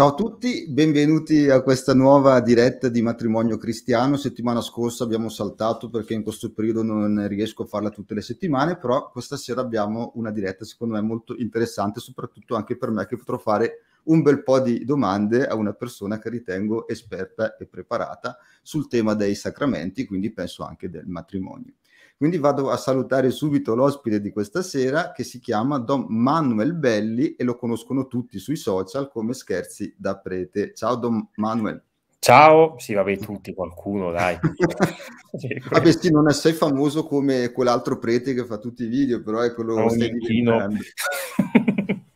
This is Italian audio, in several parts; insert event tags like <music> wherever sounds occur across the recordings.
Ciao a tutti, benvenuti a questa nuova diretta di matrimonio cristiano. Settimana scorsa abbiamo saltato perché in questo periodo non riesco a farla tutte le settimane, però questa sera abbiamo una diretta secondo me molto interessante, soprattutto anche per me che potrò fare un bel po' di domande a una persona che ritengo esperta e preparata sul tema dei sacramenti, quindi penso anche del matrimonio. Quindi vado a salutare subito l'ospite di questa sera che si chiama Don Manuel Belli e lo conoscono tutti sui social come Scherzi da Prete. Ciao Don Manuel. Ciao, sì vabbè tutti, qualcuno dai. <laughs> vabbè sì, non sei famoso come quell'altro prete che fa tutti i video, però è quello che stai. <laughs>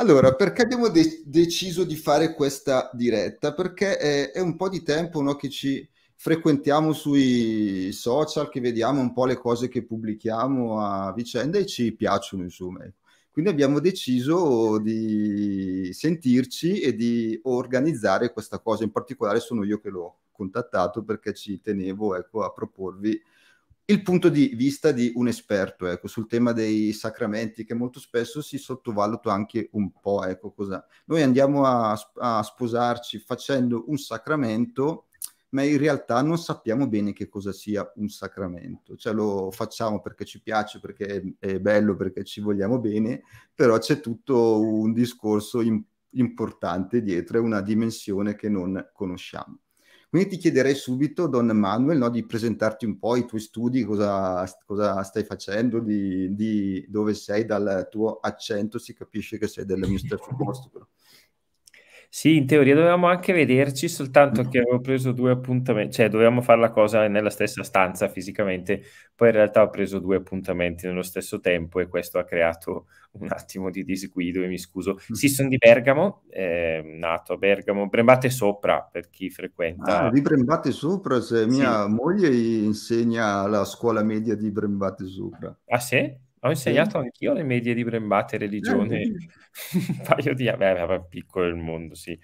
Allora, perché abbiamo de- deciso di fare questa diretta? Perché è, è un po' di tempo no, che ci frequentiamo sui social, che vediamo un po' le cose che pubblichiamo a vicenda e ci piacciono, insomma. Ecco. Quindi abbiamo deciso di sentirci e di organizzare questa cosa. In particolare sono io che l'ho contattato perché ci tenevo ecco, a proporvi il punto di vista di un esperto ecco, sul tema dei sacramenti che molto spesso si sottovaluta anche un po'. Ecco, cosa. Noi andiamo a, a sposarci facendo un sacramento ma in realtà non sappiamo bene che cosa sia un sacramento, cioè lo facciamo perché ci piace, perché è, bello, perché ci vogliamo bene, però c'è tutto un discorso in, importante dietro, è una dimensione che non conosciamo. Quindi ti chiederei subito, Don Manuel, no, di presentarti un po' i tuoi studi, cosa, cosa stai facendo, di, di, dove sei, dal tuo accento si capisce che sei del Mister Posto. Sì, in teoria dovevamo anche vederci, soltanto che avevo preso due appuntamenti, cioè dovevamo fare la cosa nella stessa stanza fisicamente, poi in realtà ho preso due appuntamenti nello stesso tempo e questo ha creato un attimo di disguido e mi scuso. Sì, sono di Bergamo, eh, nato a Bergamo, Brembate Sopra per chi frequenta. Ah, di Brembate Sopra, se mia sì. moglie insegna alla scuola media di Brembate Sopra. Ah sì? Ho insegnato sì. anch'io le medie di Brembate religione, eh, <laughs> un paio di anni, beh, piccolo il mondo, sì.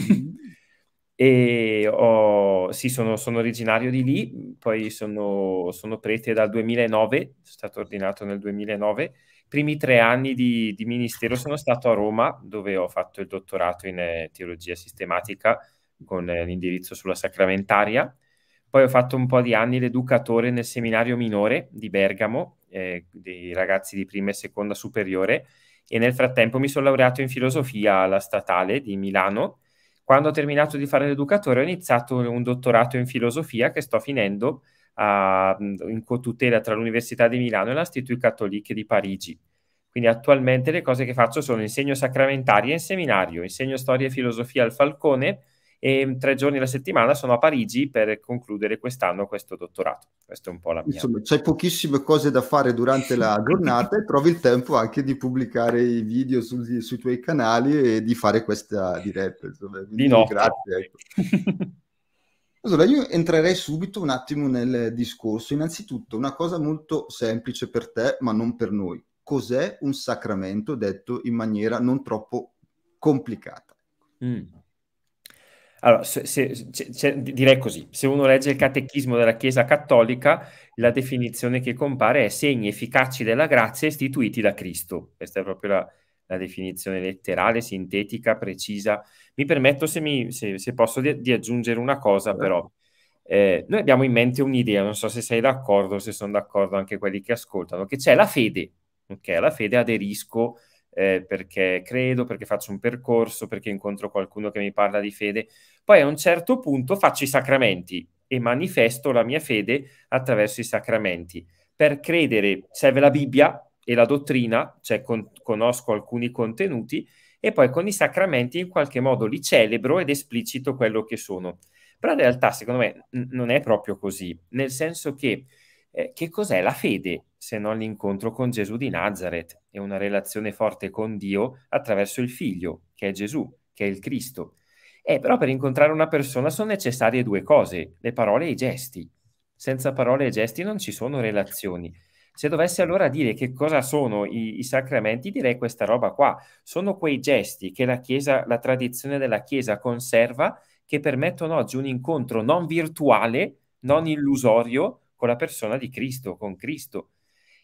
Mm-hmm. <laughs> e ho, sì, sono, sono, originario di lì, poi sono, sono, prete dal 2009, sono stato ordinato nel 2009. I primi tre anni di, di, ministero sono stato a Roma, dove ho fatto il dottorato in eh, teologia sistematica con eh, l'indirizzo sulla sacramentaria. Poi ho fatto un po' di anni l'educatore nel seminario minore di Bergamo, eh, dei ragazzi di prima e seconda superiore e nel frattempo mi sono laureato in filosofia alla statale di Milano. Quando ho terminato di fare l'educatore ho iniziato un dottorato in filosofia che sto finendo a, in cotutela tra l'Università di Milano e l'Institut Catholique di Parigi. Quindi attualmente le cose che faccio sono insegno sacramentari in seminario, insegno storia e filosofia al Falcone e tre giorni alla settimana sono a Parigi per concludere quest'anno questo dottorato. Questa è un po' la mia. Insomma, c'hai pochissime cose da fare durante la <laughs> giornata e trovi il tempo anche di pubblicare i video sui, sui tuoi canali e di fare questa diretta. Insomma. di notte. Grazie. Ecco. <laughs> Allora, io entrerei subito un attimo nel discorso. Innanzitutto, una cosa molto semplice per te, ma non per noi. Cos'è un sacramento detto in maniera non troppo complicata? Mm. Allora, se, se, se, direi così, se uno legge il catechismo della Chiesa Cattolica, la definizione che compare è segni efficaci della grazia istituiti da Cristo. Questa è proprio la, la definizione letterale, sintetica, precisa. Mi permetto, se, mi, posso, di, di, aggiungere una cosa, però. Eh, noi abbiamo in mente un'idea, non so se sei d'accordo, se sono d'accordo anche quelli che ascoltano, che c'è la fede. Ok, alla fede aderisco eh, perché credo, perché faccio un percorso, perché incontro qualcuno che mi parla di fede. Poi a un certo punto faccio i sacramenti e manifesto la mia fede attraverso i sacramenti. Per credere serve la Bibbia e la dottrina, cioè con- conosco alcuni contenuti e poi con i sacramenti in qualche modo li celebro ed esplicito quello che sono. Però in realtà secondo me n- non è proprio così, nel senso che eh, che cos'è la fede se non l'incontro con Gesù di Nazareth e una relazione forte con Dio attraverso il figlio, che è Gesù, che è il Cristo? Eh, però per incontrare una persona sono necessarie due cose, le parole e i gesti. Senza parole e gesti non ci sono relazioni. Se dovessi allora dire che cosa sono i, i, sacramenti, direi questa roba qua. Sono quei gesti che la Chiesa, la tradizione della Chiesa conserva, che permettono oggi un incontro non virtuale, non illusorio, con la persona di Cristo, con Cristo.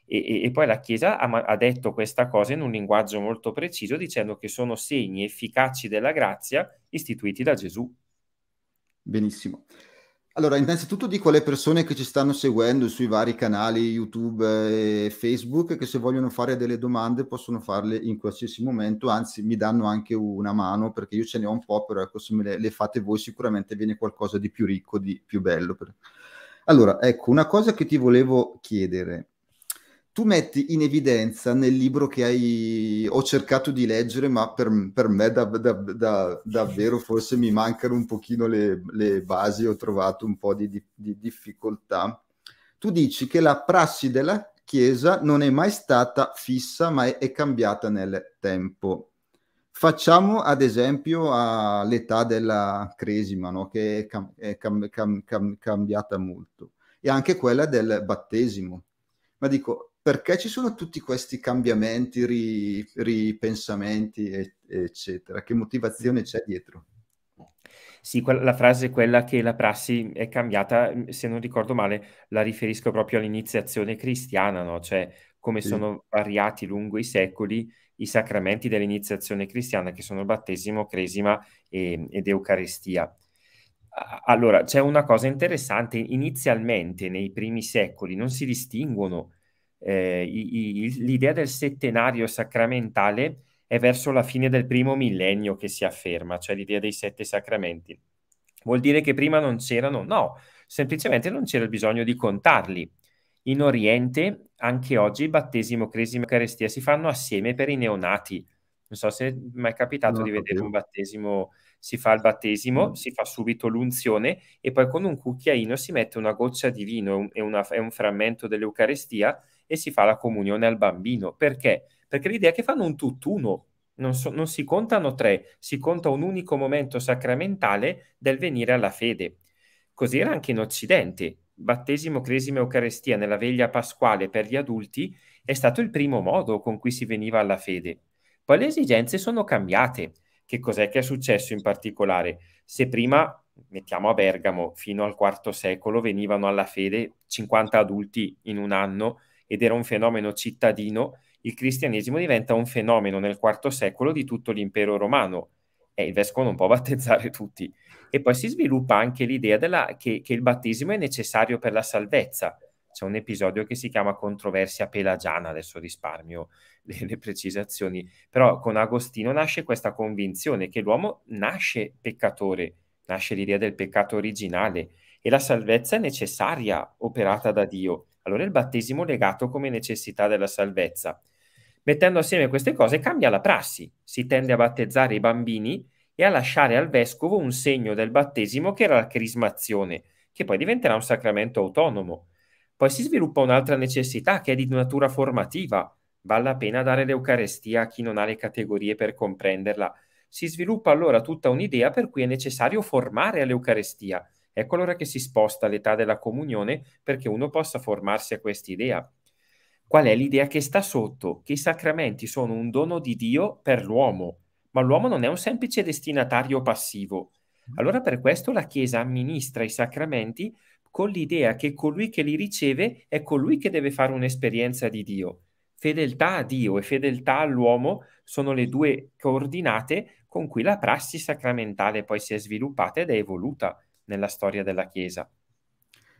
E, e, poi la Chiesa ha, ha, detto questa cosa in un linguaggio molto preciso, dicendo che sono segni efficaci della grazia istituiti da Gesù. Benissimo. Allora, innanzitutto dico alle persone che ci stanno seguendo sui vari canali YouTube e Facebook che se vogliono fare delle domande possono farle in qualsiasi momento, anzi mi danno anche una mano perché io ce ne ho un po', però ecco se me le, le fate voi sicuramente viene qualcosa di più ricco, di più bello. Allora, ecco, una cosa che ti volevo chiedere tu metti in evidenza nel libro che hai, ho cercato di leggere, ma per, per me da, da, da, davvero forse mi mancano un pochino le, le, basi, ho trovato un po' di, di, di difficoltà. Tu dici che la prassi della Chiesa non è mai stata fissa, ma è, è cambiata nel tempo. Facciamo ad esempio all'età della Cresima, no? che è, cam- è cam- cam- cambiata molto, e anche quella del battesimo. Ma dico, perché ci sono tutti questi cambiamenti, ri, ripensamenti, eccetera? Che motivazione c'è dietro? Sì, la frase è quella che la prassi è cambiata, se non ricordo male, la riferisco proprio all'iniziazione cristiana, no? Cioè come sì. sono variati lungo i secoli i sacramenti dell'iniziazione cristiana, che sono il battesimo, cresima e, ed eucaristia. Allora, c'è una cosa interessante, inizialmente nei primi secoli non si distinguono eh, i, i, l'idea del settenario sacramentale è verso la fine del primo millennio che si afferma, cioè l'idea dei sette sacramenti. Vuol dire che prima non c'erano? No, semplicemente non c'era il bisogno di contarli. In Oriente, anche oggi, battesimo, cresima e carestia si fanno assieme per i neonati. Non so se mi è capitato no, di vedere un battesimo, si fa il battesimo, mm. si fa subito l'unzione e poi con un cucchiaino si mette una goccia di vino e, una, e un frammento dell'Eucarestia e si fa la comunione al bambino. Perché? Perché l'idea è che fanno un tutt'uno, non, so, non si contano tre, si conta un unico momento sacramentale del venire alla fede. Così era anche in Occidente. Battesimo, cresima Eucaristia nella veglia pasquale per gli adulti è stato il primo modo con cui si veniva alla fede. Poi le esigenze sono cambiate. Che cos'è che è successo in particolare? Se prima, mettiamo a Bergamo, fino al IV secolo venivano alla fede 50 adulti in un anno, ed era un fenomeno cittadino, il cristianesimo diventa un fenomeno nel IV secolo di tutto l'impero romano. E il vescovo non può <laughs> battezzare tutti. E poi si sviluppa anche l'idea della, che, che il battesimo è necessario per la salvezza. C'è un episodio che si chiama controversia pelagiana, adesso risparmio le, le precisazioni, però con Agostino nasce questa convinzione che l'uomo nasce peccatore, nasce l'idea del peccato originale e la salvezza è necessaria, operata da Dio allora il battesimo legato come necessità della salvezza. Mettendo assieme queste cose cambia la prassi, si tende a battezzare i bambini e a lasciare al vescovo un segno del battesimo che era la crismazione, che poi diventerà un sacramento autonomo. Poi si sviluppa un'altra necessità che è di natura formativa. Vale la pena dare l'Eucarestia a chi non ha le categorie per comprenderla. Si sviluppa allora tutta un'idea per cui è necessario formare all'Eucarestia, Ecco allora che si sposta l'età della comunione perché uno possa formarsi a quest'idea. Qual è l'idea che sta sotto? Che i sacramenti sono un dono di Dio per l'uomo, ma l'uomo non è un semplice destinatario passivo. Allora per questo la Chiesa amministra i sacramenti con l'idea che colui che li riceve è colui che deve fare un'esperienza di Dio. Fedeltà a Dio e fedeltà all'uomo sono le due coordinate con cui la prassi sacramentale poi si è sviluppata ed è evoluta nella storia della Chiesa.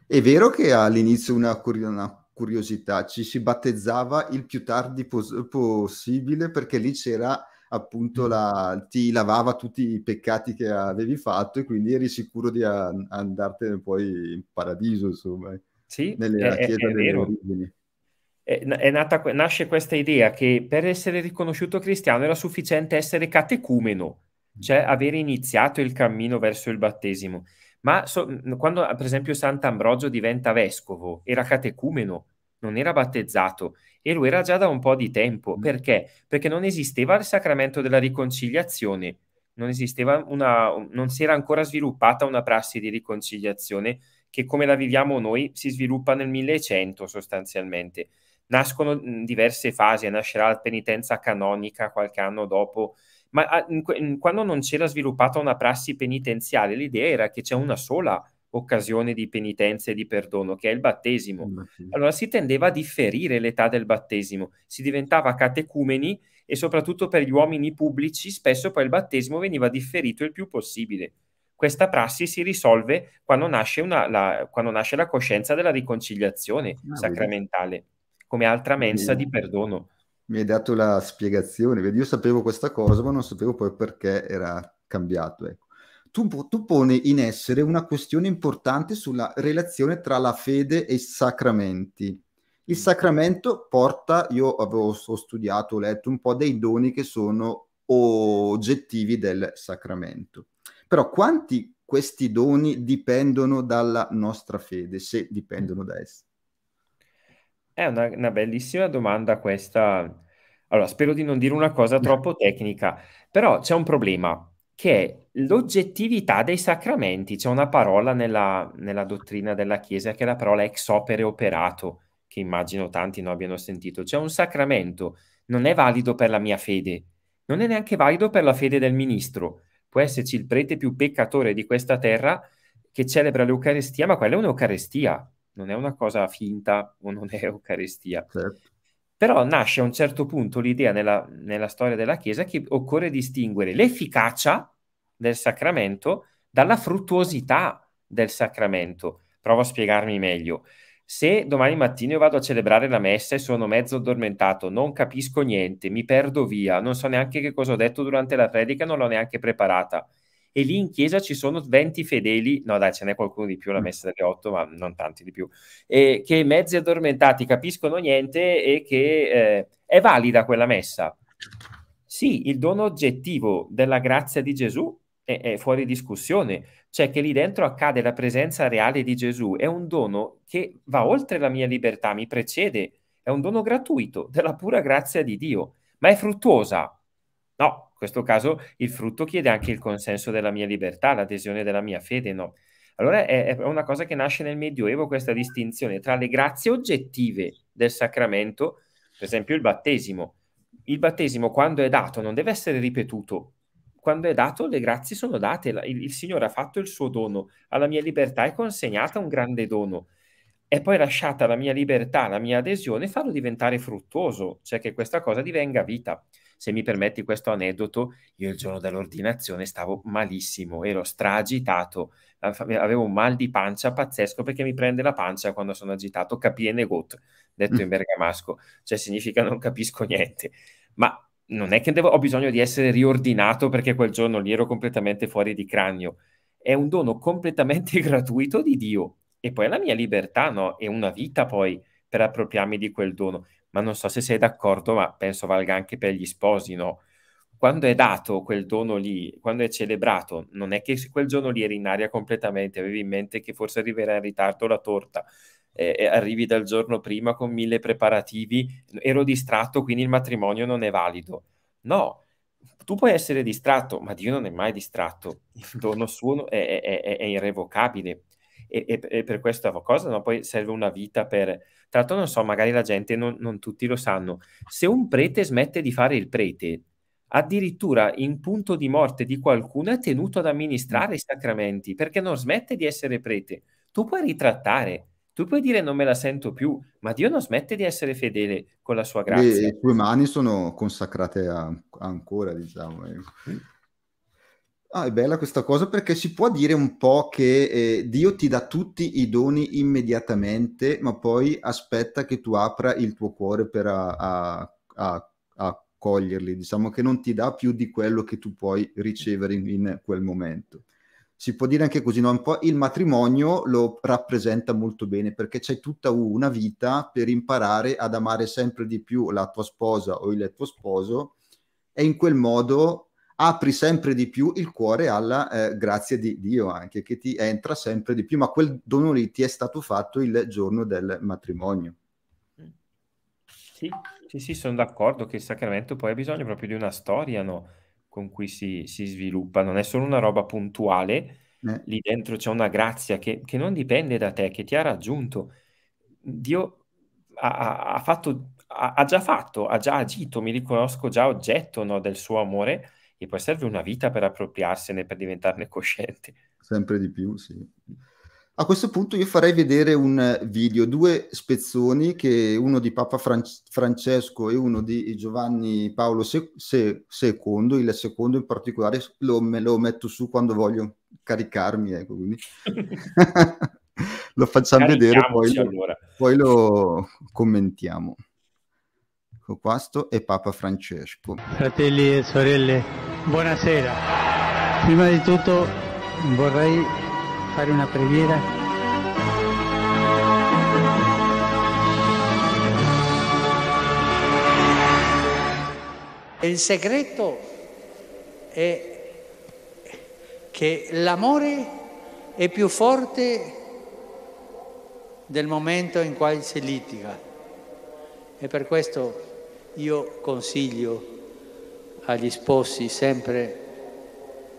È vero che all'inizio una, una curiosità, ci si battezzava il più tardi pos- possibile perché lì c'era appunto mm. la, ti lavava tutti i peccati che avevi fatto e quindi eri sicuro di a, andartene poi in paradiso, insomma, sì, nella è, chiesa è, è delle vero. origini. È, è nata, nasce questa idea che per essere riconosciuto cristiano era sufficiente essere catecumeno, cioè avere iniziato il cammino verso il battesimo. Ma so, quando per esempio Sant'Ambrogio diventa vescovo, era catecumeno, non era battezzato e lo era già da un po' di tempo. Perché? Perché non esisteva il sacramento della riconciliazione, non, esisteva una, non si era ancora sviluppata una prassi di riconciliazione che come la viviamo noi si sviluppa nel 1100 sostanzialmente. Nascono diverse fasi, nascerà la penitenza canonica qualche anno dopo ma ah, quando non c'era sviluppata una prassi penitenziale, l'idea era che c'è una sola occasione di penitenza e di perdono, che è il battesimo. Allora si tendeva a differire l'età del battesimo, si diventava catecumeni e soprattutto per gli uomini pubblici spesso poi il battesimo veniva differito il più possibile. Questa prassi si risolve quando nasce, una, la, quando nasce la coscienza della riconciliazione ah, sacramentale, come altra mensa di perdono. Mi hai dato la spiegazione, vedi, io sapevo questa cosa, ma non sapevo poi perché era cambiato. Ecco. Tu, tu poni in essere una questione importante sulla relazione tra la fede e i sacramenti. Il sacramento porta, io avevo ho studiato, ho letto un po' dei doni che sono oggettivi del sacramento. Però quanti questi doni dipendono dalla nostra fede, se dipendono da essa? È una, una bellissima domanda questa. Allora, spero di non dire una cosa troppo tecnica, però c'è un problema che è l'oggettività dei sacramenti. C'è una parola nella, nella dottrina della Chiesa che è la parola ex opere operato, che immagino tanti non abbiano sentito. C'è un sacramento, non è valido per la mia fede, non è neanche valido per la fede del ministro può esserci il prete più peccatore di questa terra che celebra l'Eucarestia, ma quella è un'Eucarestia, non è una cosa finta o non è <laughs> Eucarestia. Certo. Però nasce a un certo punto l'idea nella, nella storia della Chiesa che occorre distinguere l'efficacia del sacramento dalla fruttuosità del sacramento. Provo a spiegarmi meglio. Se domani mattina io vado a celebrare la messa e sono mezzo addormentato, non capisco niente, mi perdo via, non so neanche che cosa ho detto durante la predica, non l'ho neanche preparata. E lì in chiesa ci sono 20 fedeli, no dai, ce n'è qualcuno di più, la mm. messa delle 8, ma non tanti di più, e che mezzi addormentati capiscono niente e che eh, è valida quella messa. Sì, il dono oggettivo della grazia di Gesù è, è fuori discussione, cioè che lì dentro accade la presenza reale di Gesù, è un dono che va oltre la mia libertà, mi precede, è un dono gratuito, della pura grazia di Dio, ma è fruttuosa? No, in questo caso il frutto chiede anche il consenso della mia libertà, l'adesione della mia fede, no. Allora è, è una cosa che nasce nel Medioevo, questa distinzione tra le grazie oggettive del sacramento, per esempio il battesimo. Il battesimo quando è dato non deve essere ripetuto, quando è dato, le grazie sono date, il, il Signore ha fatto il suo dono, alla mia libertà è consegnata un grande dono. E poi lasciata la mia libertà, la mia adesione, farlo diventare fruttuoso, cioè che questa cosa divenga vita. Se mi permetti questo aneddoto, io il giorno dell'ordinazione stavo malissimo, ero stragitato, avevo un mal di pancia pazzesco perché mi prende la pancia quando sono agitato, capiene got, detto in bergamasco, cioè significa non capisco niente. Ma non è che devo, ho bisogno di essere riordinato perché quel giorno lì ero completamente fuori di cranio. È un dono completamente <laughs> gratuito di Dio. E poi la mia libertà, no? È una vita poi per appropriarmi di quel dono. Ma non so se sei d'accordo, ma penso valga anche per gli sposi, no? Quando è dato quel dono lì, quando è celebrato, non è che quel giorno lì eri in aria completamente, avevi in mente che forse arriverà in ritardo la torta, eh, arrivi dal giorno prima con mille preparativi, ero distratto, quindi il matrimonio non è valido. No, tu puoi essere distratto, ma Dio non è mai distratto, il dono suo è, è, è, è irrevocabile. E, e, e, per questa cosa no? poi serve una vita per... Tra l'altro non so, magari la gente non, non tutti lo sanno, se un prete smette di fare il prete, addirittura in punto di morte di qualcuno è tenuto ad amministrare i sacramenti perché non smette di essere prete. Tu puoi ritrattare, tu puoi dire non me la sento più, ma Dio non smette di essere fedele con la sua grazia. Le tue mani sono consacrate a, ancora, diciamo. Ah, è bella questa cosa perché si può dire un po' che eh, Dio ti dà tutti i doni immediatamente, ma poi aspetta che tu apra il tuo cuore per a, a, a, a coglierli. Diciamo che non ti dà più di quello che tu puoi ricevere in, in quel momento si può dire anche così, no? un po' il matrimonio lo rappresenta molto bene perché c'è tutta una vita per imparare ad amare sempre di più la tua sposa o il tuo sposo e in quel modo apri sempre di più il cuore alla eh, grazia di Dio anche che ti entra sempre di più, ma quel dono lì ti è stato fatto il giorno del matrimonio. Sì, sì, sì, sono d'accordo che il sacramento poi ha bisogno proprio di una storia, no? con cui si, si sviluppa, non è solo una roba puntuale, eh. lì dentro c'è una grazia che, che, non dipende da te, che ti ha raggiunto. Dio ha, ha, fatto, ha, ha già fatto, ha già agito, mi riconosco già oggetto no, del suo amore e poi serve una vita per appropriarsene, per diventarne cosciente. Sempre di più, sì. A questo punto io farei vedere un video, due spezzoni, che uno di Papa Fran- Francesco e uno di Giovanni Paolo II, se- il secondo in particolare lo, me lo metto su quando voglio caricarmi, ecco, quindi <laughs> <laughs> lo facciamo vedere, poi lo, allora. poi lo commentiamo. Ecco, questo è Papa Francesco. Fratelli e sorelle, buonasera. Prima di tutto vorrei fare una preghiera? Il segreto è che l'amore è più forte del momento in cui si litiga e per questo io consiglio agli sposi sempre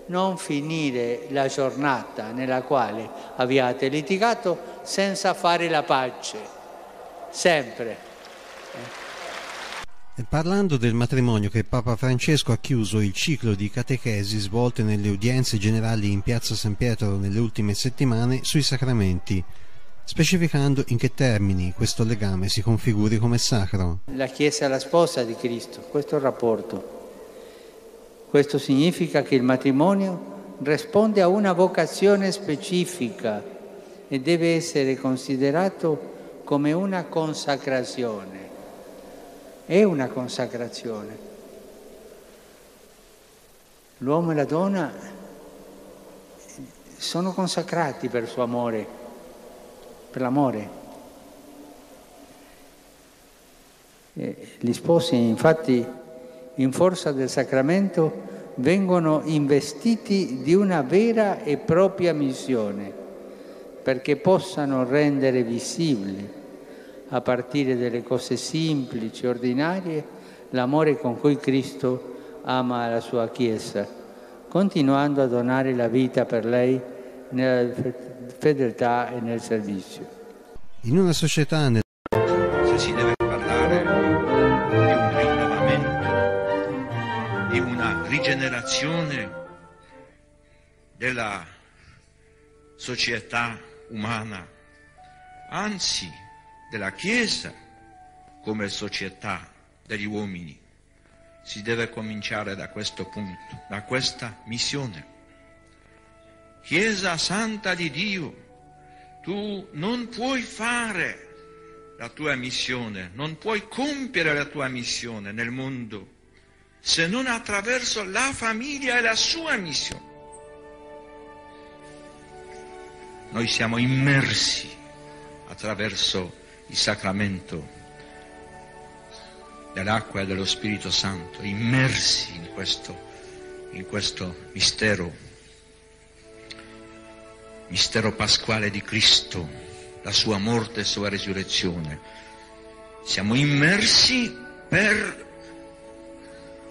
non finire la giornata nella quale abbiate litigato senza fare la pace, sempre. Parlando del matrimonio che Papa Francesco ha chiuso il ciclo di catechesi svolte nelle udienze generali in piazza San Pietro nelle ultime settimane sui sacramenti, specificando in che termini questo legame si configuri come sacro. La Chiesa è la sposa di Cristo, questo è il rapporto. Questo significa che il matrimonio risponde a una vocazione specifica e deve essere considerato come una consacrazione. È una consacrazione. L'uomo e la donna sono consacrati per suo amore, per l'amore. Gli sposi infatti in forza del sacramento vengono investiti di una vera e propria missione perché possano rendere visibili, a partire dalle cose semplici, ordinarie, l'amore con cui Cristo ama la sua Chiesa, continuando a donare la vita per lei nella fedeltà e nel servizio. In una società nel rigenerazione della società umana, anzi della Chiesa come società degli uomini. Si deve cominciare da questo punto, da questa missione. Chiesa Santa di Dio, tu non puoi fare la tua missione, non puoi compiere la tua missione nel mondo se non attraverso la famiglia e la sua missione. Noi siamo immersi attraverso il sacramento dell'acqua e dello Spirito Santo, immersi in questo, in questo mistero, mistero pasquale di Cristo, la sua morte e la sua risurrezione. Siamo immersi per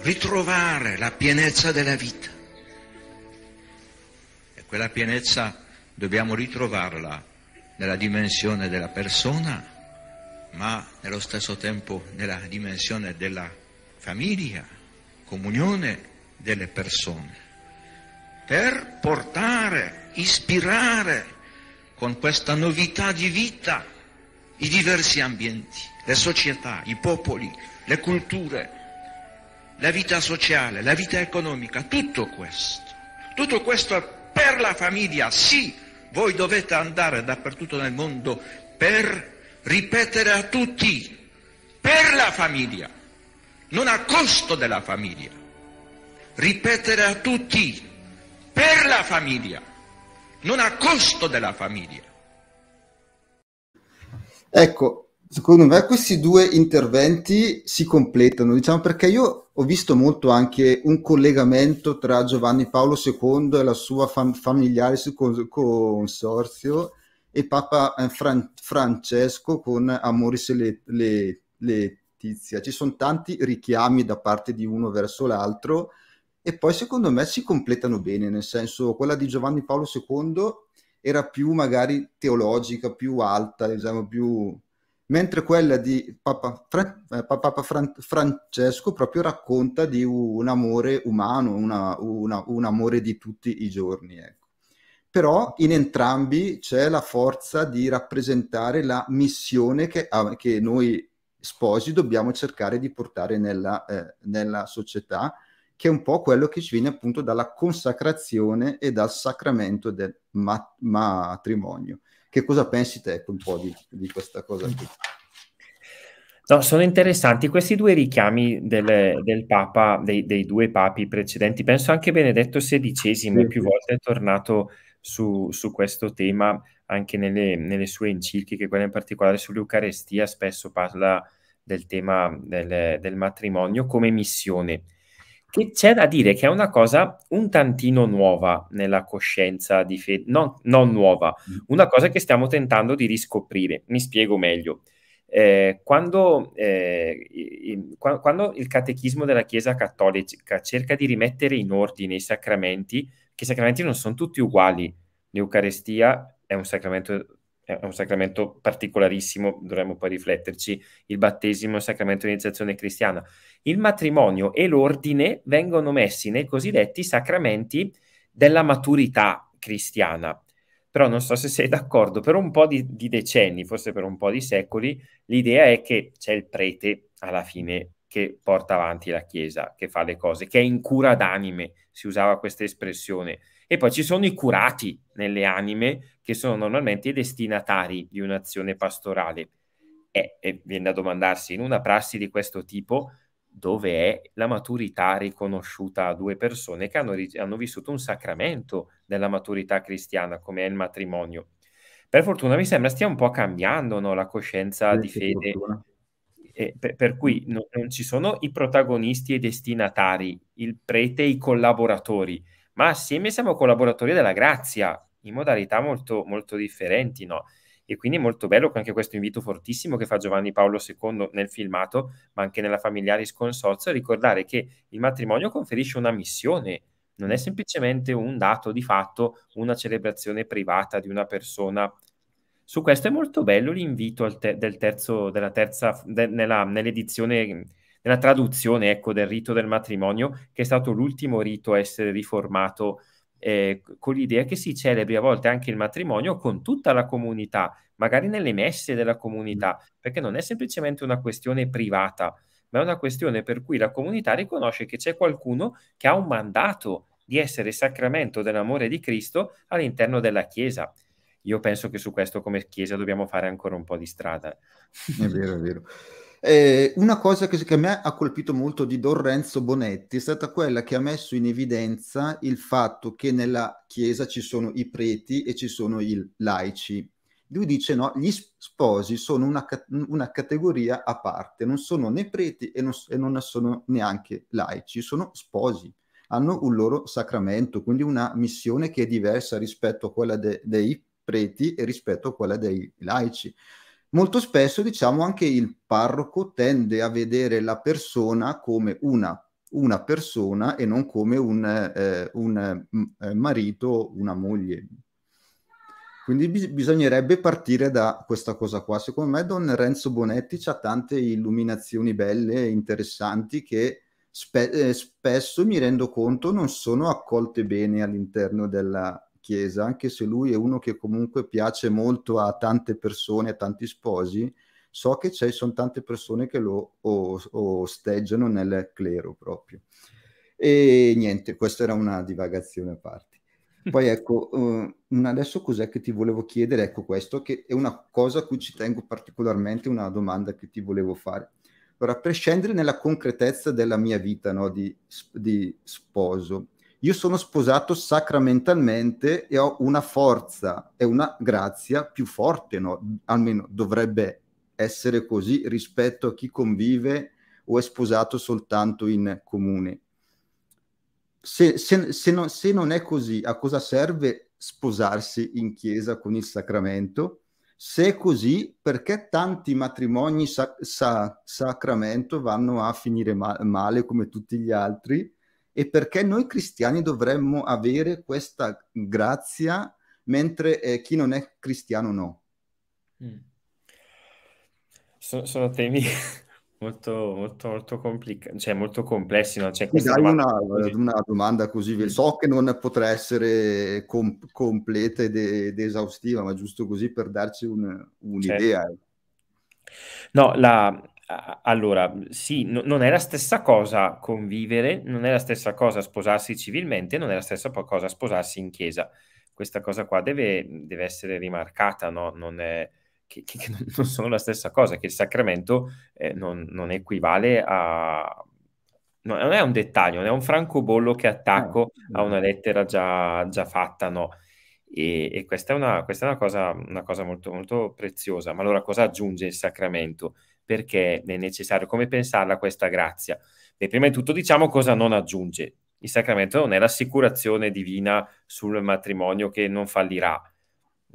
ritrovare la pienezza della vita. E quella pienezza dobbiamo ritrovarla nella dimensione della persona, ma nello stesso tempo nella dimensione della famiglia, comunione delle persone, per portare, ispirare con questa novità di vita i diversi ambienti, le società, i popoli, le culture, la vita sociale, la vita economica, tutto questo. Tutto questo è per la famiglia, sì, voi dovete andare dappertutto nel mondo per ripetere a tutti, per la famiglia, non a costo della famiglia. Ripetere a tutti, per la famiglia, non a costo della famiglia. Ecco, Secondo me questi due interventi si completano, diciamo perché io ho visto molto anche un collegamento tra Giovanni Paolo II e la sua fam- familiare consorzio e Papa eh, Fran- Francesco con Amoris le- Letizia. Ci sono tanti richiami da parte di uno verso l'altro e poi secondo me si completano bene, nel senso quella di Giovanni Paolo II era più magari teologica, più alta, diciamo più mentre quella di Papa, Fra- eh, Papa Fran- Francesco proprio racconta di un amore umano, una, una, un amore di tutti i giorni. Ecco. però in entrambi c'è la forza di rappresentare la missione che, che noi sposi dobbiamo cercare di portare nella, eh, nella società, che è un po' quello che ci viene appunto dalla consacrazione e dal sacramento del ma- matrimonio. Che cosa pensi te un po' di, di questa cosa qui? No, sono interessanti questi due richiami del, del Papa, dei, dei, due papi precedenti. Penso anche Benedetto XVI sì, più sì. volte è tornato su, su questo tema anche nelle, nelle, sue encicliche, quella in particolare sull'Eucarestia, spesso parla del tema del, del matrimonio come missione. Che c'è da dire che è una cosa un tantino nuova nella coscienza di fede, non, non nuova, mm. una cosa che stiamo tentando di riscoprire. Mi spiego meglio. Eh, quando, eh, il, quando, il catechismo della Chiesa cattolica cerca di rimettere in ordine i sacramenti, che i sacramenti non sono tutti uguali, l'Eucarestia è un sacramento è un sacramento particolarissimo, dovremmo poi rifletterci, il battesimo è un sacramento di iniziazione cristiana. Il matrimonio e l'ordine vengono messi nei cosiddetti sacramenti della maturità cristiana. Però non so se sei d'accordo, per un po' di, di, decenni, forse per un po' di secoli, l'idea è che c'è il prete alla fine che porta avanti la Chiesa, che fa le cose, che è in cura d'anime, si usava questa espressione, e poi ci sono i curati nelle anime, che sono normalmente i destinatari di un'azione pastorale. E, e viene da domandarsi, in una prassi di questo tipo, dove è la maturità riconosciuta a due persone che hanno, hanno vissuto un sacramento della maturità cristiana, come è il matrimonio. Per fortuna mi sembra stia un po' cambiando no, la coscienza sì, di fede, per, per, cui no, non ci sono i protagonisti e i destinatari, il prete e i collaboratori, ma assieme siamo collaboratori della grazia in modalità molto, molto differenti. No? E quindi molto bello anche questo invito fortissimo che fa Giovanni Paolo II nel filmato, ma anche nella Familiaris Consorzio, ricordare che il matrimonio conferisce una missione, non è semplicemente un dato di fatto, una celebrazione privata di una persona. Su questo è molto bello l'invito te- del terzo, della terza, de- nell'edizione, nella traduzione ecco, del rito del matrimonio, che è stato l'ultimo rito a essere riformato eh, con l'idea che si celebri a volte anche il matrimonio con tutta la comunità, magari nelle messe della comunità, perché non è semplicemente una questione privata, ma è una questione per cui la comunità riconosce che c'è qualcuno che ha un mandato di essere sacramento dell'amore di Cristo all'interno della Chiesa. Io penso che su questo come Chiesa dobbiamo fare ancora un po' di strada. È vero, è vero. Eh, una cosa che, che, a me ha colpito molto di Don Renzo Bonetti è stata quella che ha messo in evidenza il fatto che nella Chiesa ci sono i preti e ci sono i laici. Lui dice no, gli sposi sono una, una categoria a parte, non sono né preti e non, e non sono neanche laici, sono sposi, hanno un loro sacramento, quindi una missione che è diversa rispetto a quella de, dei preti e rispetto a quella dei laici molto spesso diciamo anche il parroco tende a vedere la persona come una, una persona e non come un, eh, un eh, marito, una moglie. Quindi bis- bisognerebbe partire da questa cosa qua. Secondo me Don Renzo Bonetti ha tante illuminazioni belle e interessanti che spe- eh, spesso mi rendo conto non sono accolte bene all'interno della, Chiesa, anche se lui è uno che comunque piace molto a tante persone, a tanti sposi, so che ci sono tante persone che lo osteggiano nel clero proprio. E niente, questa era una divagazione a parte. Poi ecco, <laughs> uh, adesso cos'è che ti volevo chiedere? Ecco questo, che è una cosa a cui ci tengo particolarmente, una domanda che ti volevo fare. Allora, per scendere nella concretezza della mia vita no, di, di sposo, io sono sposato sacramentalmente e ho una forza e una grazia più forte, no? almeno dovrebbe essere così rispetto a chi convive o è sposato soltanto in comune. Se, se, se, non, se non è così, a cosa serve sposarsi in chiesa con il sacramento? Se è così, perché tanti matrimoni sa- sa- sacramento vanno a finire ma- male come tutti gli altri? E perché noi cristiani dovremmo avere questa grazia mentre eh, chi non è cristiano no. Mm. So, sono temi <laughs> molto, molto, molto complicati, cioè molto complessi. No? Cioè, dai domanda una, una, domanda così, so che non potrà essere com- completa ed, ed, esaustiva, ma giusto così per darci un, un'idea. Certo. No, la, allora, sì, no, non è la stessa cosa convivere, non è la stessa cosa sposarsi civilmente, non è la stessa cosa sposarsi in chiesa. Questa cosa qua deve, deve essere rimarcata, no? Non è, che, che, <laughs> non sono la stessa cosa, che il sacramento eh, non, non, equivale a... Non è un dettaglio, non è un francobollo che attacco a una lettera già, già fatta, no. E, e questa è, una, questa è una, cosa, una cosa molto, molto preziosa. Ma allora cosa aggiunge il sacramento? Perché è necessario? Come pensarla questa grazia? Beh, prima di tutto diciamo cosa non aggiunge. Il sacramento non è l'assicurazione divina sul matrimonio che non fallirà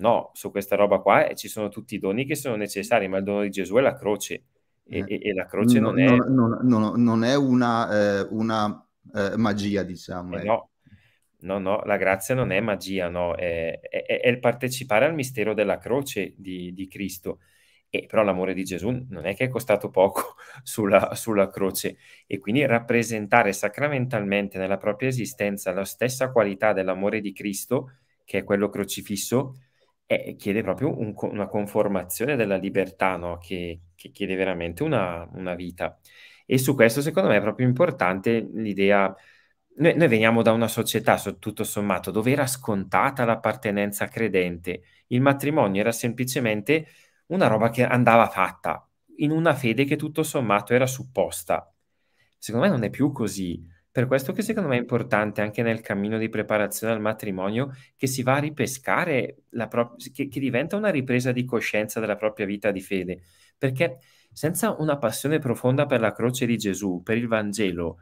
No, su questa roba qua eh, ci sono tutti i doni che sono necessari, ma il dono di Gesù è la croce. E, eh. e, e la croce no, non, è... Non, non, non è una, eh, una eh, magia, diciamo. Eh, no. no, no, la grazia non è magia, no, è, è, è il partecipare al mistero della croce di, di, Cristo. E però l'amore di Gesù non è che è costato poco <laughs> sulla, sulla croce e quindi rappresentare sacramentalmente nella propria esistenza la stessa qualità dell'amore di Cristo, che è quello crocifisso, eh, chiede proprio un, una conformazione della libertà, no? che, che, chiede veramente una, una, vita. E su questo secondo me è proprio importante l'idea, noi, noi veniamo da una società, tutto sommato, dove era scontata l'appartenenza credente, il matrimonio era semplicemente una roba che andava fatta, in una fede che tutto sommato era supposta. Secondo me non è più così. Per questo che secondo me è importante anche nel cammino di preparazione al matrimonio che si va a ripescare, pro- che, che diventa una ripresa di coscienza della propria vita di fede, perché senza una passione profonda per la croce di Gesù, per il Vangelo,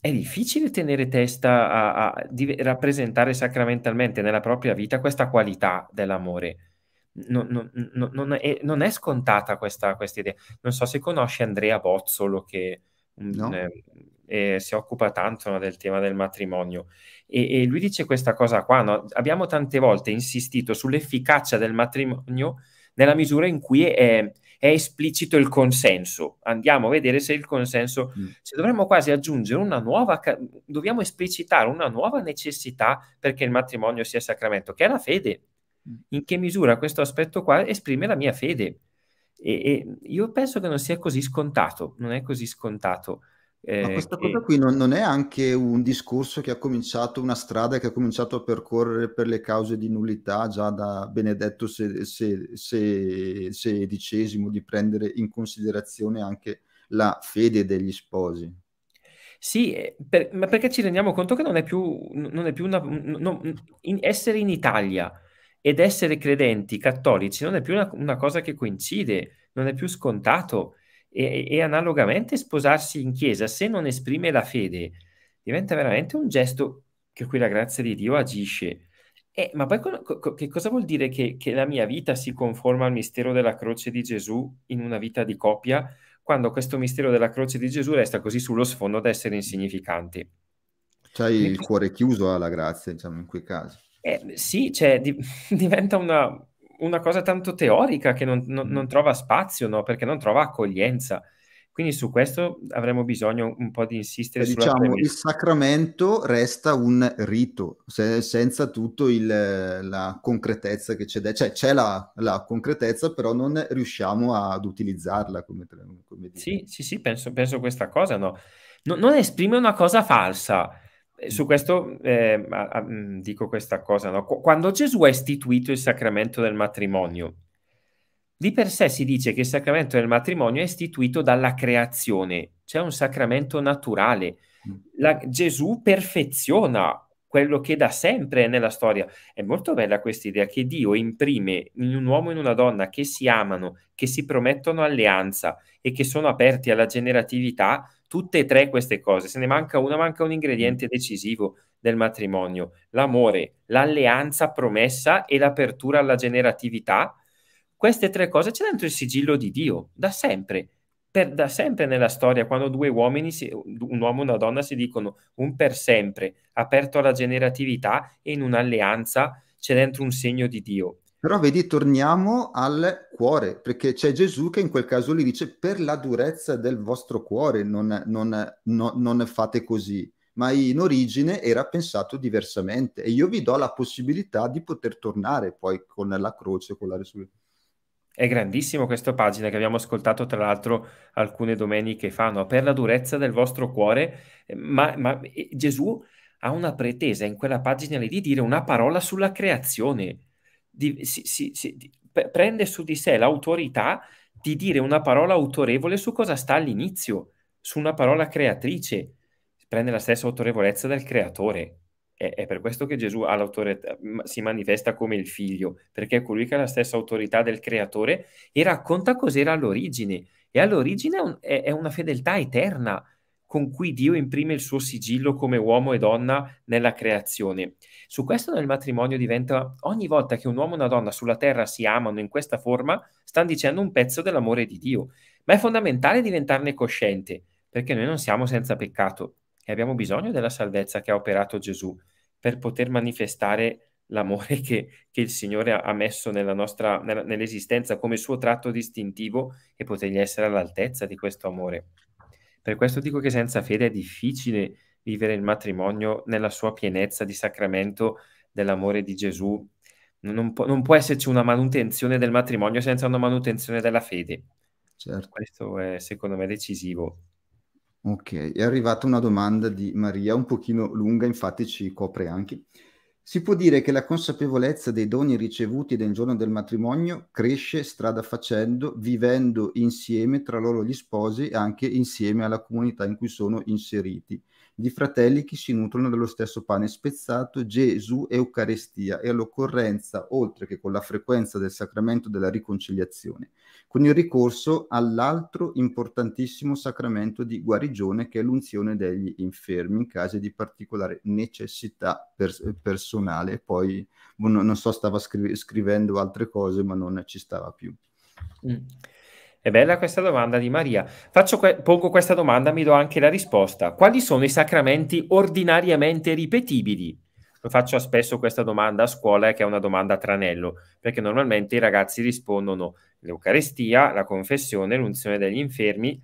è difficile tenere testa a, a di, rappresentare sacramentalmente nella propria vita questa qualità dell'amore. Non, non, non, non è, è, scontata questa, questa, idea. Non so se conosci Andrea Bozzolo, che no. eh, eh, si occupa tanto no, del tema del matrimonio e, e lui dice questa cosa qua, no? abbiamo tante volte insistito sull'efficacia del matrimonio nella misura in cui è, è esplicito il consenso. Andiamo a vedere se il consenso, mm. se dovremmo quasi aggiungere una nuova, dobbiamo esplicitare una nuova necessità perché il matrimonio sia sacramento, che è la fede. In che misura questo aspetto qua esprime la mia fede? E, e io penso che non sia così scontato, non è così scontato. Eh, Ma questa che... cosa qui non, non, è anche un discorso che ha cominciato, una strada che ha cominciato a percorrere per le cause di nullità già da Benedetto XVI di prendere in considerazione anche la fede degli sposi? Sì, eh, per, ma perché ci rendiamo conto che non è più, non è più una, non, in, essere in Italia ed essere credenti cattolici non è più una, una cosa che coincide, non è più scontato e, e, analogamente sposarsi in chiesa, se non esprime la fede, diventa veramente un gesto che qui la grazia di Dio agisce. Eh, ma poi co- co- che cosa vuol dire che, che, la mia vita si conforma al mistero della croce di Gesù in una vita di coppia, quando questo mistero della croce di Gesù resta così sullo sfondo da essere insignificante? C'hai il cuore chiuso alla grazia, diciamo, in quei casi. Eh, sì, cioè, di- <laughs> diventa una, una cosa tanto teorica che non, non, non trova spazio, no? perché non trova accoglienza. Quindi su questo avremo bisogno un po' di insistere. Eh, diciamo, il sacramento resta un rito, se, senza tutto il, la concretezza che c'è. Cioè c'è la, la, concretezza, però non riusciamo ad utilizzarla. Come, come sì, sì, sì, penso, penso questa cosa. No? no non esprime una cosa falsa su questo eh, mm, dico questa cosa, no? quando Gesù ha istituito il sacramento del matrimonio, di per sé si dice che il sacramento del matrimonio è istituito dalla creazione, c'è un sacramento naturale. Mm. La, Gesù perfeziona quello che da sempre è nella storia. È molto bella questa idea che Dio imprime in un uomo e in una donna che si amano, che si promettono alleanza e che sono aperti alla generatività, tutte e tre queste cose. Se ne manca una, manca un ingrediente decisivo del matrimonio, l'amore, l'alleanza promessa e l'apertura alla generatività. Queste tre cose c'è dentro il sigillo di Dio, da sempre. Per, da sempre nella storia, quando due uomini, si, un uomo e una donna si dicono un per sempre, aperto alla generatività e in un'alleanza c'è dentro un segno di Dio. Però vedi, torniamo al cuore, perché c'è Gesù che in quel caso gli dice per la durezza del vostro cuore non, non, no, non fate così, ma in origine era pensato diversamente e io vi do la possibilità di poter tornare poi con la croce, con la risurrezione. È grandissimo questa pagina che abbiamo ascoltato tra l'altro alcune domeniche fa, no? per la durezza del vostro cuore, ma, ma Gesù ha una pretesa in quella pagina lì di dire una parola sulla creazione di, si, si, si, di, prende su di sé l'autorità di dire una parola autorevole su cosa sta all'inizio, su una parola creatrice. Prende la stessa autorevolezza del creatore. È, è per questo che Gesù si manifesta come il figlio, perché è colui che ha la stessa autorità del creatore e racconta cos'era all'origine. E all'origine è, un, è, è una fedeltà eterna con cui Dio imprime il suo sigillo come uomo e donna nella creazione. Su questo nel matrimonio diventa ogni volta che un uomo e una donna sulla terra si amano in questa forma, stanno dicendo un pezzo dell'amore di Dio. Ma è fondamentale diventarne cosciente, perché noi non siamo senza peccato e abbiamo bisogno della salvezza che ha operato Gesù per poter manifestare l'amore che, che il Signore ha messo nella nostra, nell'esistenza come suo tratto distintivo e potergli essere all'altezza di questo amore. Per questo dico che senza fede è difficile vivere il matrimonio nella sua pienezza di sacramento dell'amore di Gesù. Non può, non può esserci una manutenzione del matrimonio senza una manutenzione della fede. Certo. Questo è secondo me decisivo. Ok, è arrivata una domanda di Maria, un pochino lunga, infatti ci copre anche. Si può dire che la consapevolezza dei doni ricevuti nel giorno del matrimonio cresce strada facendo, vivendo insieme tra loro gli sposi e anche insieme alla comunità in cui sono inseriti di fratelli che si nutrono dello stesso pane spezzato, Gesù Eucaristia e all'occorrenza, oltre che con la frequenza del sacramento della riconciliazione, con il ricorso all'altro importantissimo sacramento di guarigione che è l'unzione degli infermi in casi di particolare necessità pers- personale. Poi non so, stava scri- scrivendo altre cose, ma non ci stava più. Mm. È bella questa domanda di Maria. Que- pongo questa domanda, mi do anche la risposta. Quali sono i sacramenti ordinariamente ripetibili? Lo faccio spesso questa domanda a scuola, che è una domanda a tranello, perché normalmente i ragazzi rispondono l'Eucarestia, la confessione, l'unzione degli infermi,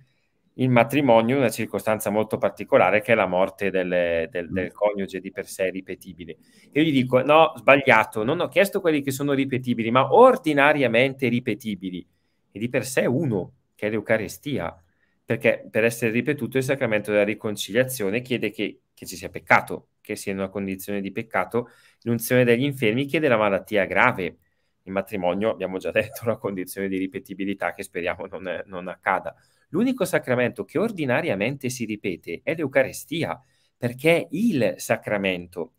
il matrimonio, una circostanza molto particolare che è la morte del, del, del coniuge di per sé ripetibile. Io gli dico, no, sbagliato, non ho chiesto quelli che sono ripetibili, ma ordinariamente ripetibili e di per sé uno, che è l'Eucarestia, perché per essere ripetuto il sacramento della riconciliazione chiede che, che ci sia peccato, che sia in una condizione di peccato, l'unzione degli infermi chiede la malattia grave, il matrimonio abbiamo già detto una condizione di ripetibilità che speriamo non, è, non accada. L'unico sacramento che ordinariamente si ripete è l'Eucarestia, perché è il sacramento.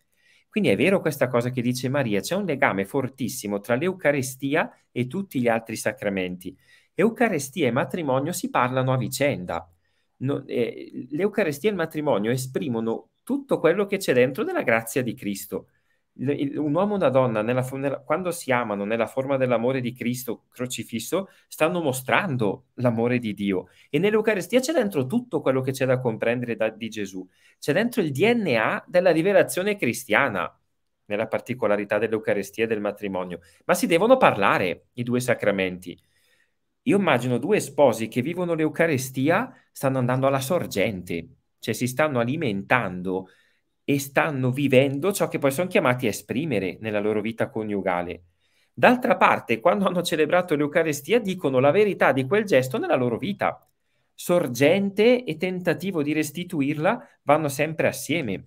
Quindi è vero questa cosa che dice Maria, c'è un legame fortissimo tra l'Eucarestia e tutti gli altri sacramenti. Eucarestia e matrimonio si parlano a vicenda. No, eh, L'Eucarestia e il matrimonio esprimono tutto quello che c'è dentro della grazia di Cristo. Il, un uomo e una donna, nella, nella, quando si amano nella forma dell'amore di Cristo crocifisso, stanno mostrando l'amore di Dio. E nell'Eucarestia c'è dentro tutto quello che c'è da comprendere da, di Gesù. C'è dentro il DNA della rivelazione cristiana, nella particolarità dell'Eucarestia e del matrimonio. Ma si devono parlare i due sacramenti. Io immagino due sposi che vivono l'Eucarestia, stanno andando alla sorgente, cioè si stanno alimentando e stanno vivendo ciò che poi sono chiamati a esprimere nella loro vita coniugale. D'altra parte, quando hanno celebrato l'Eucarestia, dicono la verità di quel gesto nella loro vita. Sorgente e tentativo di restituirla vanno sempre assieme.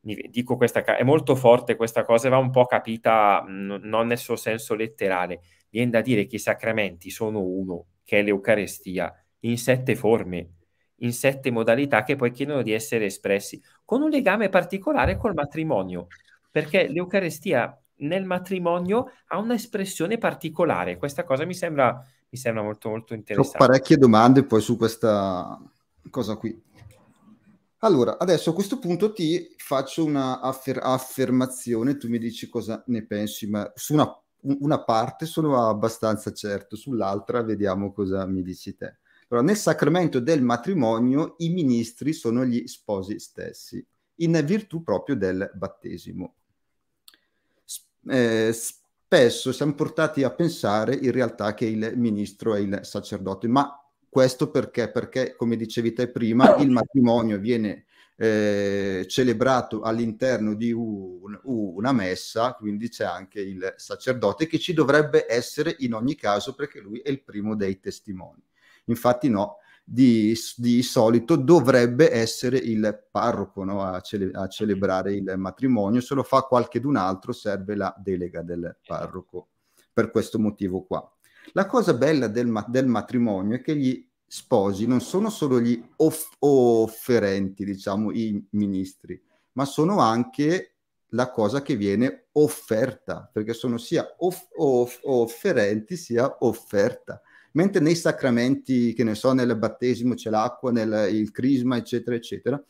Dico questa, è molto forte questa cosa, va un po' capita non nel suo senso letterale. Viene da dire che i sacramenti sono uno, che è l'Eucarestia, in sette forme in sette modalità che poi chiedono di essere espressi, con un legame particolare col matrimonio, perché l'Eucarestia nel matrimonio ha un'espressione particolare. Questa cosa mi sembra, mi sembra molto, molto interessante. Ho parecchie domande poi su questa cosa qui. Allora, adesso a questo punto ti faccio una affer- affermazione, tu mi dici cosa ne pensi, ma su una, una parte sono abbastanza certo, sull'altra vediamo cosa mi dici te. Però nel sacramento del matrimonio i ministri sono gli sposi stessi, in virtù proprio del battesimo. Eh, spesso siamo portati a pensare in realtà che il ministro è il sacerdote, ma questo perché? Perché, come dicevi te prima, il matrimonio viene eh, celebrato all'interno di un, una messa, quindi c'è anche il sacerdote che ci dovrebbe essere in ogni caso perché lui è il primo dei testimoni. Infatti no, di, di solito dovrebbe essere il parroco no, a, cele, a, celebrare il matrimonio, se lo fa qualchedun altro serve la delega del parroco per questo motivo qua. La cosa bella del, del matrimonio è che gli sposi non sono solo gli off- offerenti, diciamo, i ministri, ma sono anche la cosa che viene offerta, perché sono sia off- off- offerenti sia offerta. Mentre nei sacramenti, che ne so, nel battesimo c'è l'acqua, nel il crisma, eccetera, eccetera,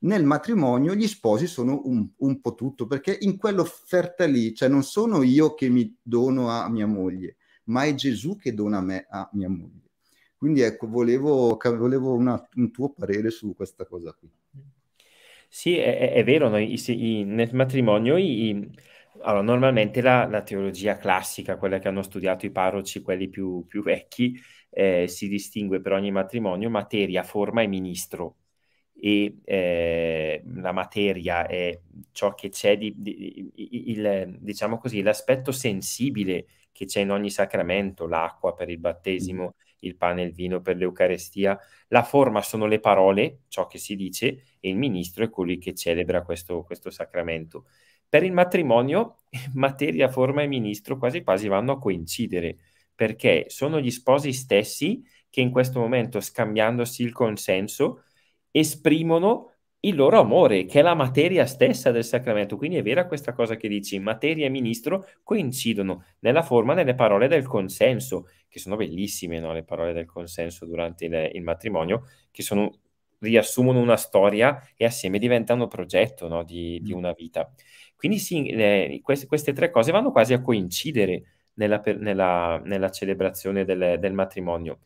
nel matrimonio gli sposi sono un, un po' tutto, perché in quell'offerta lì, cioè non sono io che mi dono a mia moglie, ma è Gesù che dona a me a mia moglie. Quindi ecco, volevo, volevo una, un tuo parere su questa cosa qui. Sì, è, è vero, no? I, i, nel matrimonio i, allora, normalmente la, la, teologia classica, quella che hanno studiato i parroci, quelli più, più vecchi, eh, si distingue per ogni matrimonio materia, forma e ministro. E eh, la materia è ciò che c'è di, di il, diciamo così, l'aspetto sensibile che c'è in ogni sacramento, l'acqua per il battesimo, il pane e il vino per l'Eucarestia. La forma sono le parole, ciò che si dice, e il ministro è colui che celebra questo, questo sacramento. Per il matrimonio, materia, forma e ministro quasi quasi vanno a coincidere, perché sono gli sposi stessi che in questo momento, scambiandosi il consenso, esprimono il loro amore, che è la materia stessa del sacramento. Quindi è vera questa cosa che dici, materia e ministro coincidono nella forma, nelle parole del consenso, che sono bellissime, no? le parole del consenso durante il, il matrimonio, che sono, riassumono una storia e assieme diventano progetto no? di, di, mm. una vita. Quindi sì, eh, queste, queste, tre cose vanno quasi a coincidere nella, nella, nella celebrazione del, del matrimonio.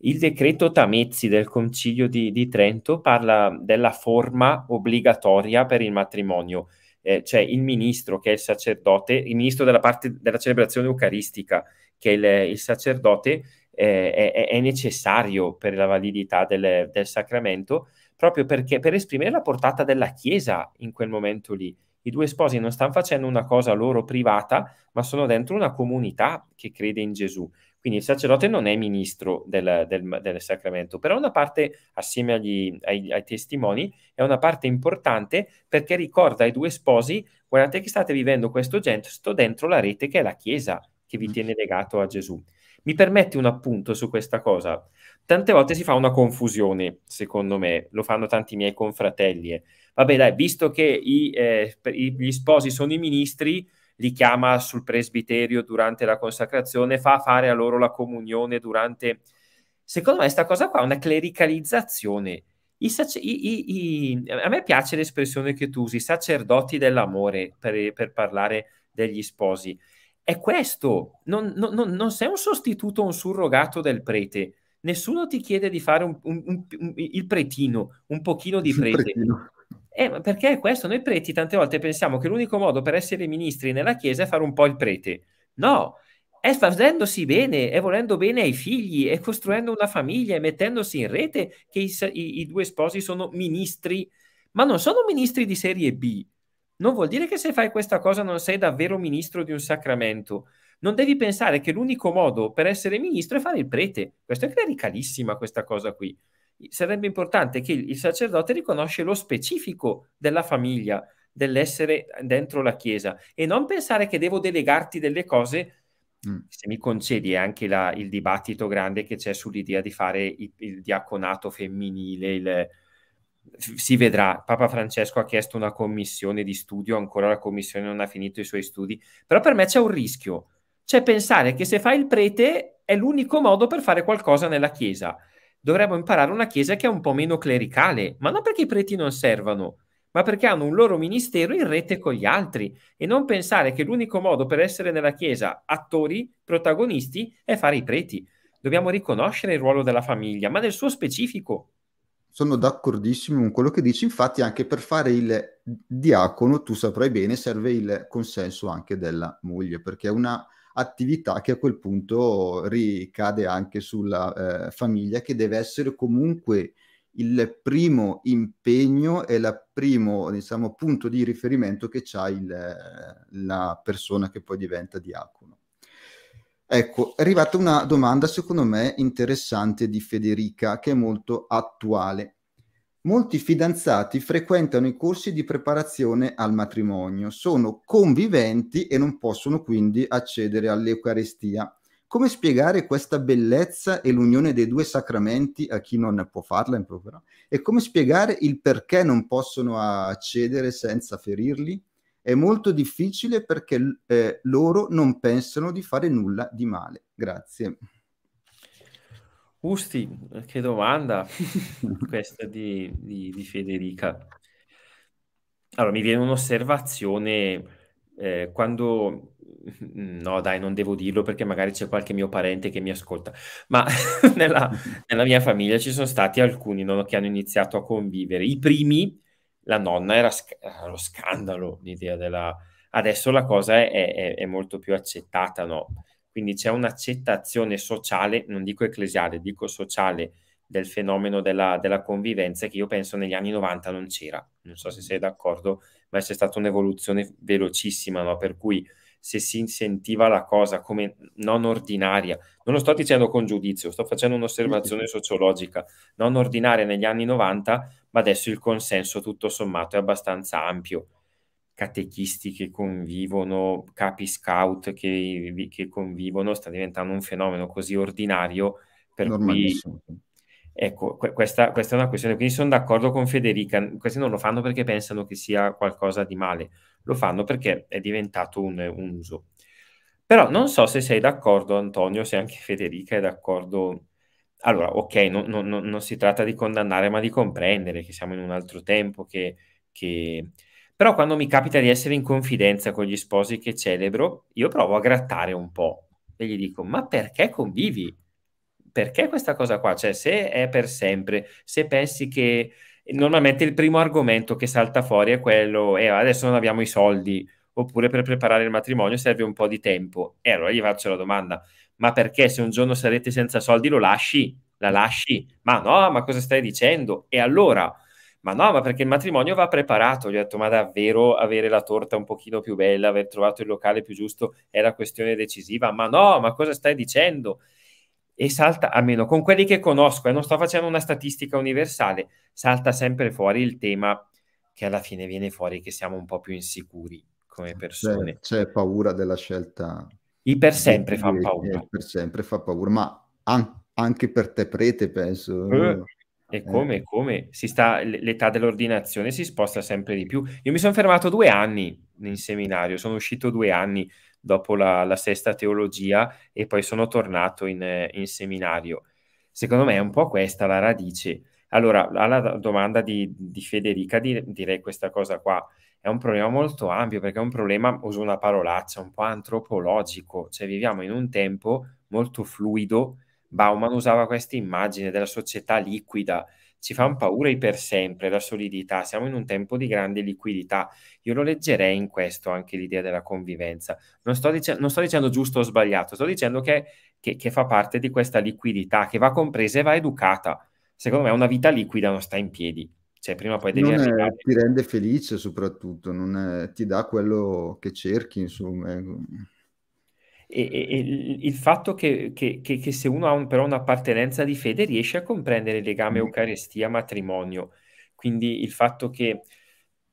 Il decreto Tamezzi del Concilio di, di Trento parla della forma obbligatoria per il matrimonio, eh, cioè il ministro che è il sacerdote, il ministro della parte della celebrazione eucaristica, che è il, il sacerdote, eh, è, è, necessario per la validità del, del sacramento, proprio perché per esprimere la portata della Chiesa in quel momento lì. I due sposi non stanno facendo una cosa loro privata, ma sono dentro una comunità che crede in Gesù. Quindi il sacerdote non è ministro del, del, del sacramento, però una parte, assieme agli, ai, ai, testimoni, è una parte importante perché ricorda ai due sposi, guardate che state vivendo questo gesto dentro la rete che è la Chiesa, che vi mm. tiene legato a Gesù. Mi permetti un appunto su questa cosa? Tante volte si fa una confusione, secondo me, lo fanno tanti miei confratelli. Eh. Vabbè, dai, visto che i, eh, gli sposi sono i ministri, li chiama sul presbiterio durante la consacrazione, fa fare a loro la comunione durante... Secondo me questa cosa qua è una clericalizzazione. I sac- i, i, a me piace l'espressione che tu usi, sacerdoti dell'amore, per, per parlare degli sposi. È questo, non, non, non, sei un sostituto, un surrogato del prete. Nessuno ti chiede di fare un, un, un, il pretino, un pochino di prete. Eh, perché è questo, noi preti tante volte pensiamo che l'unico modo per essere ministri nella Chiesa è fare un po' il prete. No, è facendosi bene, è volendo bene ai figli, è costruendo una famiglia, è mettendosi in rete che i, i, i due sposi sono ministri, ma non sono ministri di serie B. Non vuol dire che se fai questa cosa non sei davvero ministro di un sacramento. Non devi pensare che l'unico modo per essere ministro è fare il prete. Questo è clericalissima questa cosa qui sarebbe importante che il sacerdote riconosce lo specifico della famiglia, dell'essere dentro la Chiesa e non pensare che devo delegarti delle cose, mm. se mi concedi anche la, il dibattito grande che c'è sull'idea di fare il, il diaconato femminile, il, si vedrà. Papa Francesco ha chiesto una commissione di studio, ancora la commissione non ha finito i suoi studi, però per me c'è un rischio, cioè pensare che se fai il prete è l'unico modo per fare qualcosa nella Chiesa dovremmo imparare una chiesa che è un po' meno clericale, ma non perché i preti non servano, ma perché hanno un loro ministero in rete con gli altri e non pensare che l'unico modo per essere nella chiesa attori, protagonisti, è fare i preti. Dobbiamo riconoscere il ruolo della famiglia, ma nel suo specifico. Sono d'accordissimo con quello che dici, infatti anche per fare il diacono, tu saprai bene, serve il consenso anche della moglie, perché è una attività che a quel punto ricade anche sulla eh, famiglia, che deve essere comunque il primo impegno e il primo diciamo, punto di riferimento che ha la persona che poi diventa diacono. Ecco, è arrivata una domanda secondo me interessante di Federica che è molto attuale. Molti fidanzati frequentano i corsi di preparazione al matrimonio, sono conviventi e non possono quindi accedere all'Eucarestia. Come spiegare questa bellezza e l'unione dei due sacramenti a chi non può farla in proprio? E come spiegare il perché non possono accedere senza ferirli? È molto difficile perché eh, loro non pensano di fare nulla di male. Grazie. Usti, che domanda <laughs> questa di, di, di, Federica. Allora, mi viene un'osservazione eh, quando... No, dai, non devo dirlo perché magari c'è qualche mio parente che mi ascolta, ma <laughs> nella, nella mia famiglia ci sono stati alcuni no, che hanno iniziato a convivere. I primi la nonna era, sc- lo scandalo, l'idea della... Adesso la cosa è, è, è molto più accettata, no? Quindi c'è un'accettazione sociale, non dico ecclesiale, dico sociale, del fenomeno della, della, convivenza che io penso negli anni 90 non c'era. Non so se sei d'accordo, ma c'è stata un'evoluzione velocissima, no? per cui se si sentiva la cosa come non ordinaria, non lo sto dicendo con giudizio, sto facendo un'osservazione sociologica, non ordinaria negli anni 90, ma adesso il consenso tutto sommato è abbastanza ampio. Catechisti che convivono, capi scout che, che convivono, sta diventando un fenomeno così ordinario per cui Ecco, questa, questa, è una questione, quindi sono d'accordo con Federica, questi non lo fanno perché pensano che sia qualcosa di male, lo fanno perché è diventato un, un uso. Però non so se sei d'accordo, Antonio, se anche Federica è d'accordo. Allora, ok, non, non, non, si tratta di condannare, ma di comprendere che siamo in un altro tempo, che, che... Però quando mi capita di essere in confidenza con gli sposi che celebro, io provo a grattare un po' e gli dico, ma perché convivi? Perché questa cosa qua? Cioè, se è per sempre, se pensi che normalmente il primo argomento che salta fuori è quello, eh, adesso non abbiamo i soldi, oppure per preparare il matrimonio serve un po' di tempo. E allora gli faccio la domanda, ma perché se un giorno sarete senza soldi lo lasci? La lasci? Ma no, ma cosa stai dicendo? E allora? Ma no, ma perché il matrimonio va preparato. Gli ho detto, ma davvero avere la torta un pochino più bella, aver trovato il locale più giusto è la questione decisiva? Ma no, ma cosa stai dicendo? E salta, almeno con quelli che conosco, e non sto facendo una statistica universale, salta sempre fuori il tema che alla fine viene fuori che siamo un po' più insicuri come persone. C'è, c'è paura della scelta. I per sempre fa paura. Per sempre fa paura, ma an- anche per te prete, penso. Eh, e come, eh. come si sta, l'età dell'ordinazione si sposta sempre di più. Io mi sono fermato due anni in seminario, sono uscito due anni dopo la, la sesta teologia e poi sono tornato in, in, seminario. Secondo me è un po' questa la radice. Allora, alla domanda di, di Federica di, direi questa cosa qua. È un problema molto ampio perché è un problema, uso una parolaccia, un po' antropologico, cioè viviamo in un tempo molto fluido. Bauman usava questa immagine della società liquida, ci fanno paura i per sempre, la solidità, siamo in un tempo di grande liquidità. Io lo leggerei in questo anche l'idea della convivenza. Non sto, dice- non sto dicendo giusto o sbagliato, sto dicendo che, che, che, fa parte di questa liquidità che va compresa e va educata. Secondo me una vita liquida non sta in piedi. Cioè, prima o poi devi non arrivare. È, ti rende felice soprattutto, è, ti dà quello che cerchi, insomma. E, e, il fatto che, che, che, che, se uno ha un, però un'appartenenza di fede riesce a comprendere il legame Eucaristia-matrimonio. Quindi il fatto che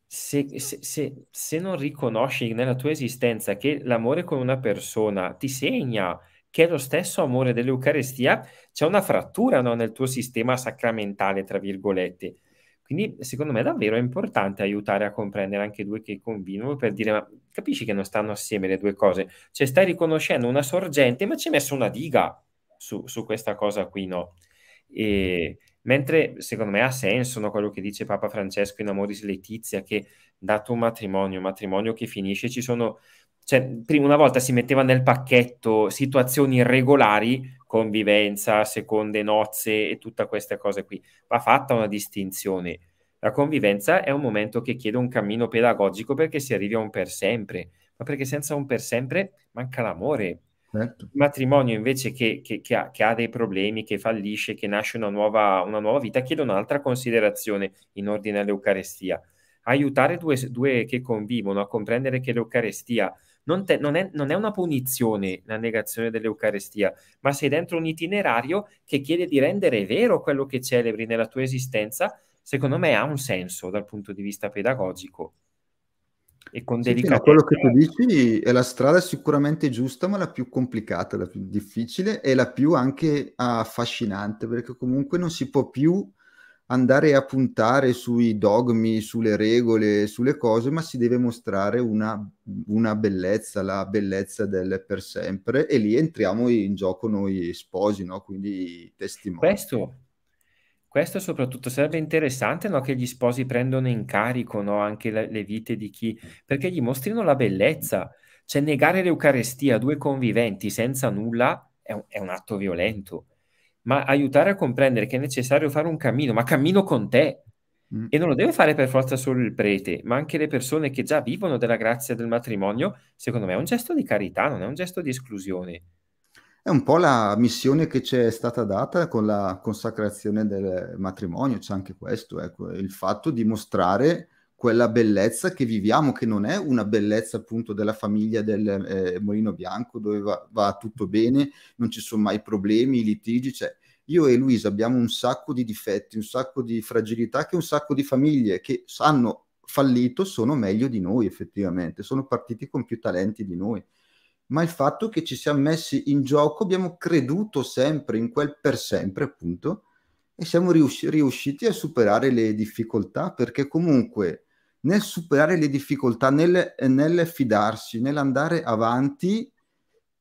se, se, se, se, non riconosci nella tua esistenza che l'amore con una persona ti segna che è lo stesso amore dell'Eucaristia, c'è una frattura no, nel tuo sistema sacramentale, tra virgolette. Quindi secondo me davvero è importante aiutare a comprendere anche due che convivono per dire ma capisci che non stanno assieme le due cose? Cioè stai riconoscendo una sorgente ma ci hai messo una diga su, su questa cosa qui, no? E, mentre secondo me ha senso no, quello che dice Papa Francesco in Amoris Letizia che dato un matrimonio, un matrimonio che finisce, ci sono... Cioè, prima una volta si metteva nel pacchetto situazioni irregolari convivenza, seconde nozze e tutte queste cose qui. Va fatta una distinzione. La convivenza è un momento che chiede un cammino pedagogico perché si arrivi a un per sempre, ma perché senza un per sempre manca l'amore. Certo. Il matrimonio invece che, che, che, ha, che, ha, dei problemi, che fallisce, che nasce una nuova, una nuova vita, chiede un'altra considerazione in ordine all'Eucarestia. Aiutare due, due che convivono a comprendere che l'Eucarestia non, te, non, è, non, è, una punizione la negazione dell'Eucarestia, ma sei dentro un itinerario che chiede di rendere vero quello che celebri nella tua esistenza secondo me ha un senso dal punto di vista pedagogico. E con sì, delicatezza... quello che tu dici è la strada sicuramente giusta, ma la più complicata, la più difficile e la più anche affascinante, perché comunque non si può più andare a puntare sui dogmi, sulle regole, sulle cose, ma si deve mostrare una, una bellezza, la bellezza del per sempre, e lì entriamo in gioco noi sposi, no? quindi testimoni. Questo, questo soprattutto sarebbe interessante, no, che gli sposi prendono in carico, no, anche le, le vite di chi, perché gli mostrino la bellezza. Cioè negare l'Eucarestia a due conviventi senza nulla è un, è un atto violento, ma aiutare a comprendere che è necessario fare un cammino, ma cammino con te. Mm. E non lo deve fare per forza solo il prete, ma anche le persone che già vivono della grazia del matrimonio, secondo me è un gesto di carità, non è un gesto di esclusione. È un po' la missione che ci è stata data con la consacrazione del matrimonio, c'è anche questo, ecco, il fatto di mostrare quella bellezza che viviamo, che non è una bellezza appunto della famiglia del eh, Molino Bianco, dove va, va, tutto bene, non ci sono mai problemi, litigi, cioè io e Luisa abbiamo un sacco di difetti, un sacco di fragilità che un sacco di famiglie che hanno fallito sono meglio di noi effettivamente, sono partiti con più talenti di noi ma il fatto che ci siamo messi in gioco, abbiamo creduto sempre in quel per sempre, appunto, e siamo riusci- riusciti a superare le difficoltà, perché comunque nel superare le difficoltà, nel, nel fidarsi, nell'andare avanti,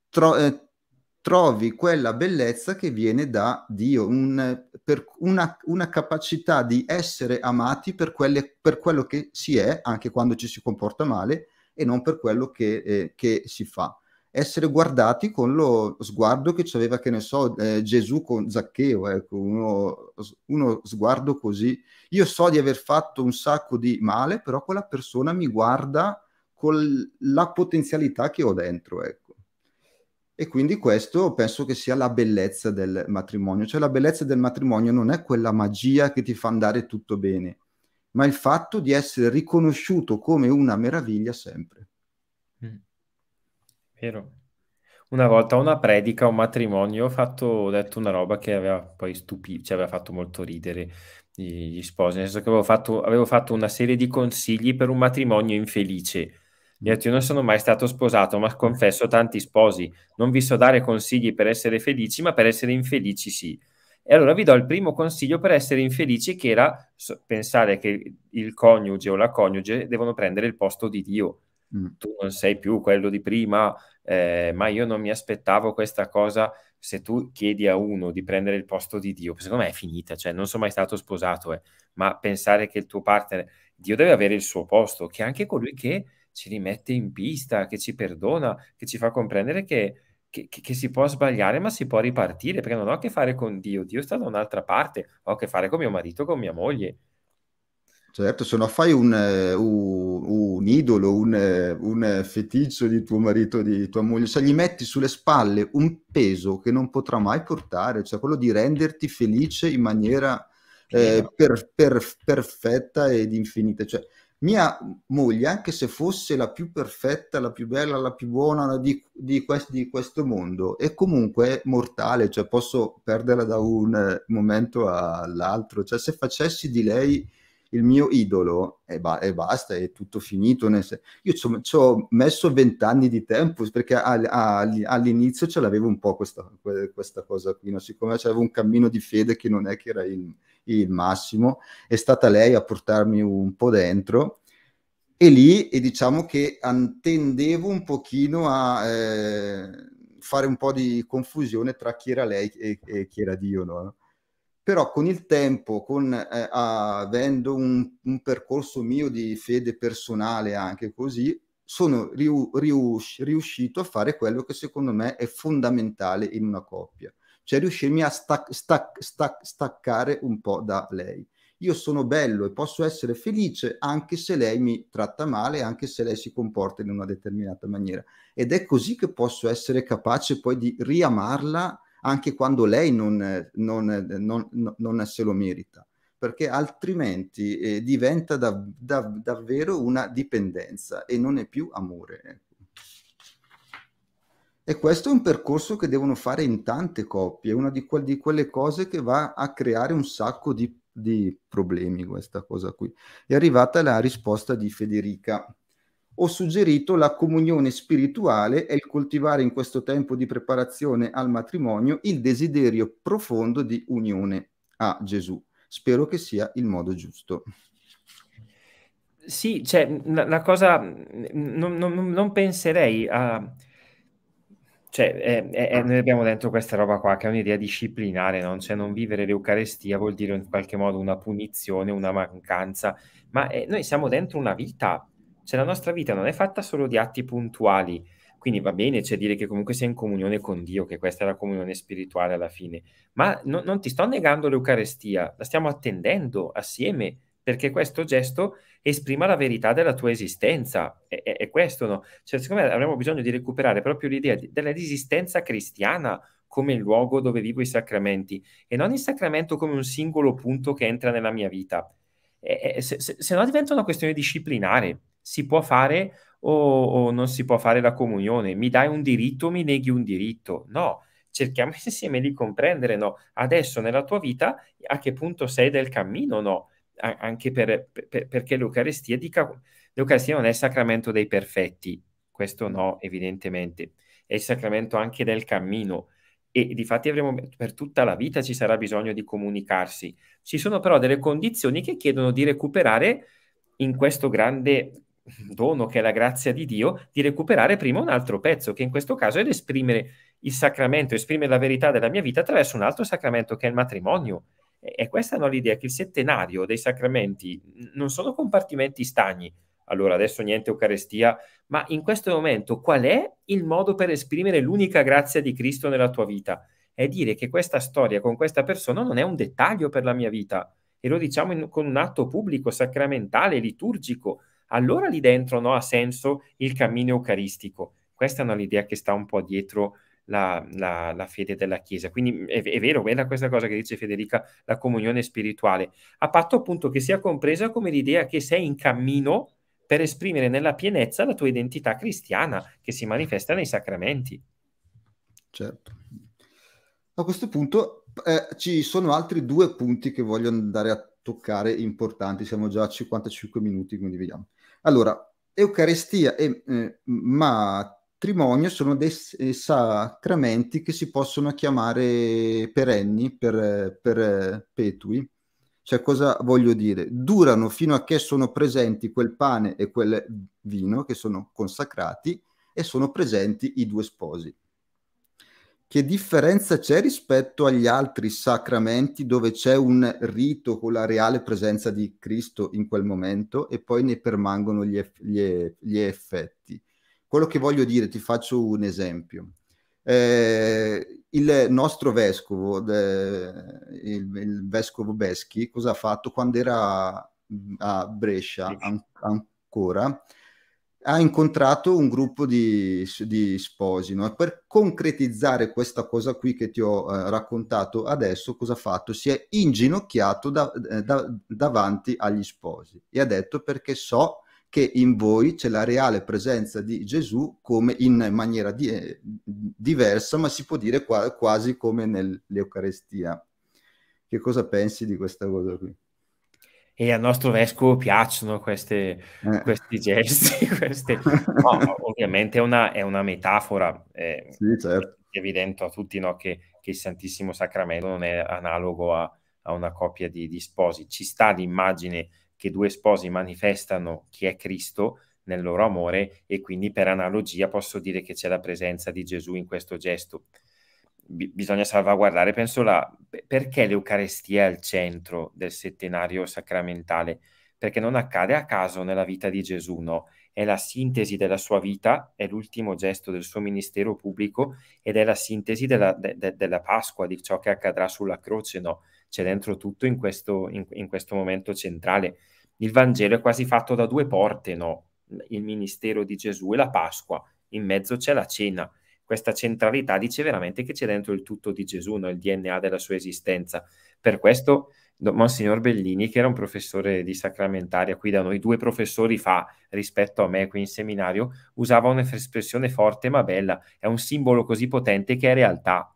tro- eh, trovi quella bellezza che viene da Dio, un, una, una, capacità di essere amati per, quelle, per, quello che si è, anche quando ci si comporta male, e non per quello che, eh, che si fa essere guardati con lo sguardo che aveva, che ne so, eh, Gesù con Zaccheo, ecco, uno, uno, sguardo così. Io so di aver fatto un sacco di male, però quella persona mi guarda con la potenzialità che ho dentro, ecco. E quindi questo penso che sia la bellezza del matrimonio. Cioè la bellezza del matrimonio non è quella magia che ti fa andare tutto bene, ma il fatto di essere riconosciuto come una meraviglia sempre. Vero. Una volta a una predica, a un matrimonio, ho fatto, ho detto una roba che aveva poi stupito, cioè aveva fatto molto ridere gli, gli sposi, nel senso che avevo fatto, avevo fatto una serie di consigli per un matrimonio infelice. Gli ho detto, io non sono mai stato sposato, ma confesso tanti sposi. Non vi so dare consigli per essere felici, ma per essere infelici sì. E allora vi do il primo consiglio per essere infelici, che era pensare che il coniuge o la coniuge devono prendere il posto di Dio. Mm. Tu non sei più quello di prima, eh, ma io non mi aspettavo questa cosa. Se tu chiedi a uno di prendere il posto di Dio, secondo me è finita, cioè non sono mai stato sposato, eh, ma pensare che il tuo partner, Dio deve avere il suo posto, che anche colui che ci rimette in pista, che ci perdona, che ci fa comprendere che, che, che, si può sbagliare, ma si può ripartire, perché non ho a che fare con Dio, Dio sta da un'altra parte, ho a che fare con mio marito, con mia moglie. Certo, se no fai un, uh, un idolo, un, uh, un, feticcio di tuo marito, di tua moglie, cioè gli metti sulle spalle un peso che non potrà mai portare, cioè quello di renderti felice in maniera eh, per, per, perfetta ed infinita. Cioè, mia moglie, anche se fosse la più perfetta, la più bella, la più buona di, di, quest, di questo mondo, è comunque mortale, cioè posso perderla da un momento all'altro. Cioè, se facessi di lei il mio idolo e, ba- e basta, è tutto finito. Nel... Io ci ho messo vent'anni di tempo perché a- a- all'inizio ce l'avevo un po' questa, questa cosa qui, no? siccome c'avevo un cammino di fede che non è che era il, il massimo, è stata lei a portarmi un po' dentro e lì e diciamo che tendevo un pochino a eh, fare un po' di confusione tra chi era lei e, e chi era Dio, no? Però con il tempo, con, eh, avendo un, un, percorso mio di fede personale anche così, sono riu, rius, riuscito a fare quello che secondo me è fondamentale in una coppia, cioè riuscirmi a stac- stac- stac- staccare un po' da lei. Io sono bello e posso essere felice anche se lei mi tratta male, anche se lei si comporta in una determinata maniera. Ed è così che posso essere capace poi di riamarla anche quando lei non, non, non, non se lo merita perché altrimenti eh, diventa da, da, davvero una dipendenza e non è più amore. Ecco. E questo è un percorso che devono fare in tante coppie, è una di, que- di, quelle cose che va a creare un sacco di, di problemi, questa cosa qui. È arrivata la risposta di Federica. Ho suggerito la comunione spirituale e il coltivare in questo tempo di preparazione al matrimonio il desiderio profondo di unione a Gesù spero che sia il modo giusto. Sì, cioè, la, cosa, non, non, non, penserei a... Cioè, è, è, noi abbiamo dentro questa roba qua che è un'idea disciplinare, no? cioè non vivere l'Eucarestia vuol dire in qualche modo una punizione, una mancanza, ma è, noi siamo dentro una vita, cioè la nostra vita non è fatta solo di atti puntuali, quindi va bene, c'è dire che comunque sei in comunione con Dio, che questa è la comunione spirituale alla fine, ma no, non ti sto negando l'Eucarestia, la stiamo attendendo assieme, perché questo gesto esprima la verità della tua esistenza. È, è, è questo, no? Cioè, secondo me avremo bisogno di recuperare proprio l'idea di, dell'esistenza cristiana come il luogo dove vivo i sacramenti e non il sacramento come un singolo punto che entra nella mia vita. E, se, se, se no diventa una questione disciplinare. Si può fare o, o non si può fare la comunione, mi dai un diritto o mi neghi un diritto? No, cerchiamo <laughs> insieme di comprendere, no, adesso nella tua vita a che punto sei del cammino, no, a- anche per, per, perché l'Eucarestia, dica, l'Eucarestia non è il sacramento dei perfetti, questo no, evidentemente, è il sacramento anche del cammino. E di fatti avremo per tutta la vita ci sarà bisogno di comunicarsi. Ci sono però delle condizioni che chiedono di recuperare in questo grande dono che è la grazia di Dio, di recuperare prima un altro pezzo, che in questo caso è esprimere il sacramento, esprimere la verità della mia vita attraverso un altro sacramento che è il matrimonio. E questa è l'idea che il settenario dei sacramenti non sono compartimenti stagni. Allora, adesso niente Eucarestia, ma in questo momento qual è il modo per esprimere l'unica grazia di Cristo nella tua vita? È dire che questa storia con questa persona non è un dettaglio per la mia vita, e lo diciamo in, con un atto pubblico, sacramentale, liturgico, allora lì dentro no, ha senso il cammino eucaristico. Questa è un'idea che sta un po' dietro la, la, la fede della Chiesa. Quindi è, è vero, quella questa cosa che dice Federica, la comunione spirituale, a patto appunto che sia compresa come l'idea che sei in cammino per esprimere nella pienezza la tua identità cristiana che si manifesta nei sacramenti. Certo. A questo punto eh, ci sono altri due punti che voglio andare a toccare importanti, siamo già a 55 minuti, quindi vediamo. Allora, Eucaristia e eh, matrimonio sono dei eh, sacramenti che si possono chiamare perenni, per, perpetui. Cioè, cosa voglio dire? Durano fino a che sono presenti quel pane e quel vino che sono consacrati e sono presenti i due sposi che differenza c'è rispetto agli altri sacramenti dove c'è un rito con la reale presenza di Cristo in quel momento e poi ne permangono gli, eff- gli, e- gli effetti? Quello che voglio dire, ti faccio un esempio. Eh, il nostro vescovo, de, il, il, vescovo Beschi, cosa ha fatto quando era a Brescia an- ancora? Ha incontrato un gruppo di, di sposi. No? Per concretizzare questa cosa qui che ti ho eh, raccontato adesso, cosa ha fatto? Si è inginocchiato da, eh, da, davanti agli sposi e ha detto perché so che in voi c'è la reale presenza di Gesù come in maniera di, eh, diversa, ma si può dire qua, quasi come nell'Eucarestia. Che cosa pensi di questa cosa qui? E al nostro vescovo piacciono queste, eh. questi gesti. <laughs> queste... <laughs> No, ovviamente è una, è una metafora, eh, sì, certo. è evidente a tutti no, che, che, il Santissimo Sacramento non è analogo a, a una coppia di, di, sposi. Ci sta l'immagine che due sposi manifestano chi è Cristo nel loro amore e quindi per analogia posso dire che c'è la presenza di Gesù in questo gesto bisogna salvaguardare, penso, la, perché l'Eucarestia è al centro del settenario sacramentale? Perché non accade a caso nella vita di Gesù, no? è la sintesi della sua vita, è l'ultimo gesto del suo ministero pubblico ed è la sintesi della, de, de, della Pasqua, di ciò che accadrà sulla croce, no? C'è dentro tutto in questo, in, in questo momento centrale. Il Vangelo è quasi fatto da due porte, no? Il ministero di Gesù e la Pasqua, in mezzo c'è la cena. Questa centralità dice veramente che c'è dentro il tutto di Gesù, no? il DNA della sua esistenza. Per questo Monsignor Bellini, che era un professore di sacramentaria qui da noi, due professori fa rispetto a me qui in seminario, usava un'espressione forte ma bella, è un simbolo così potente che è realtà,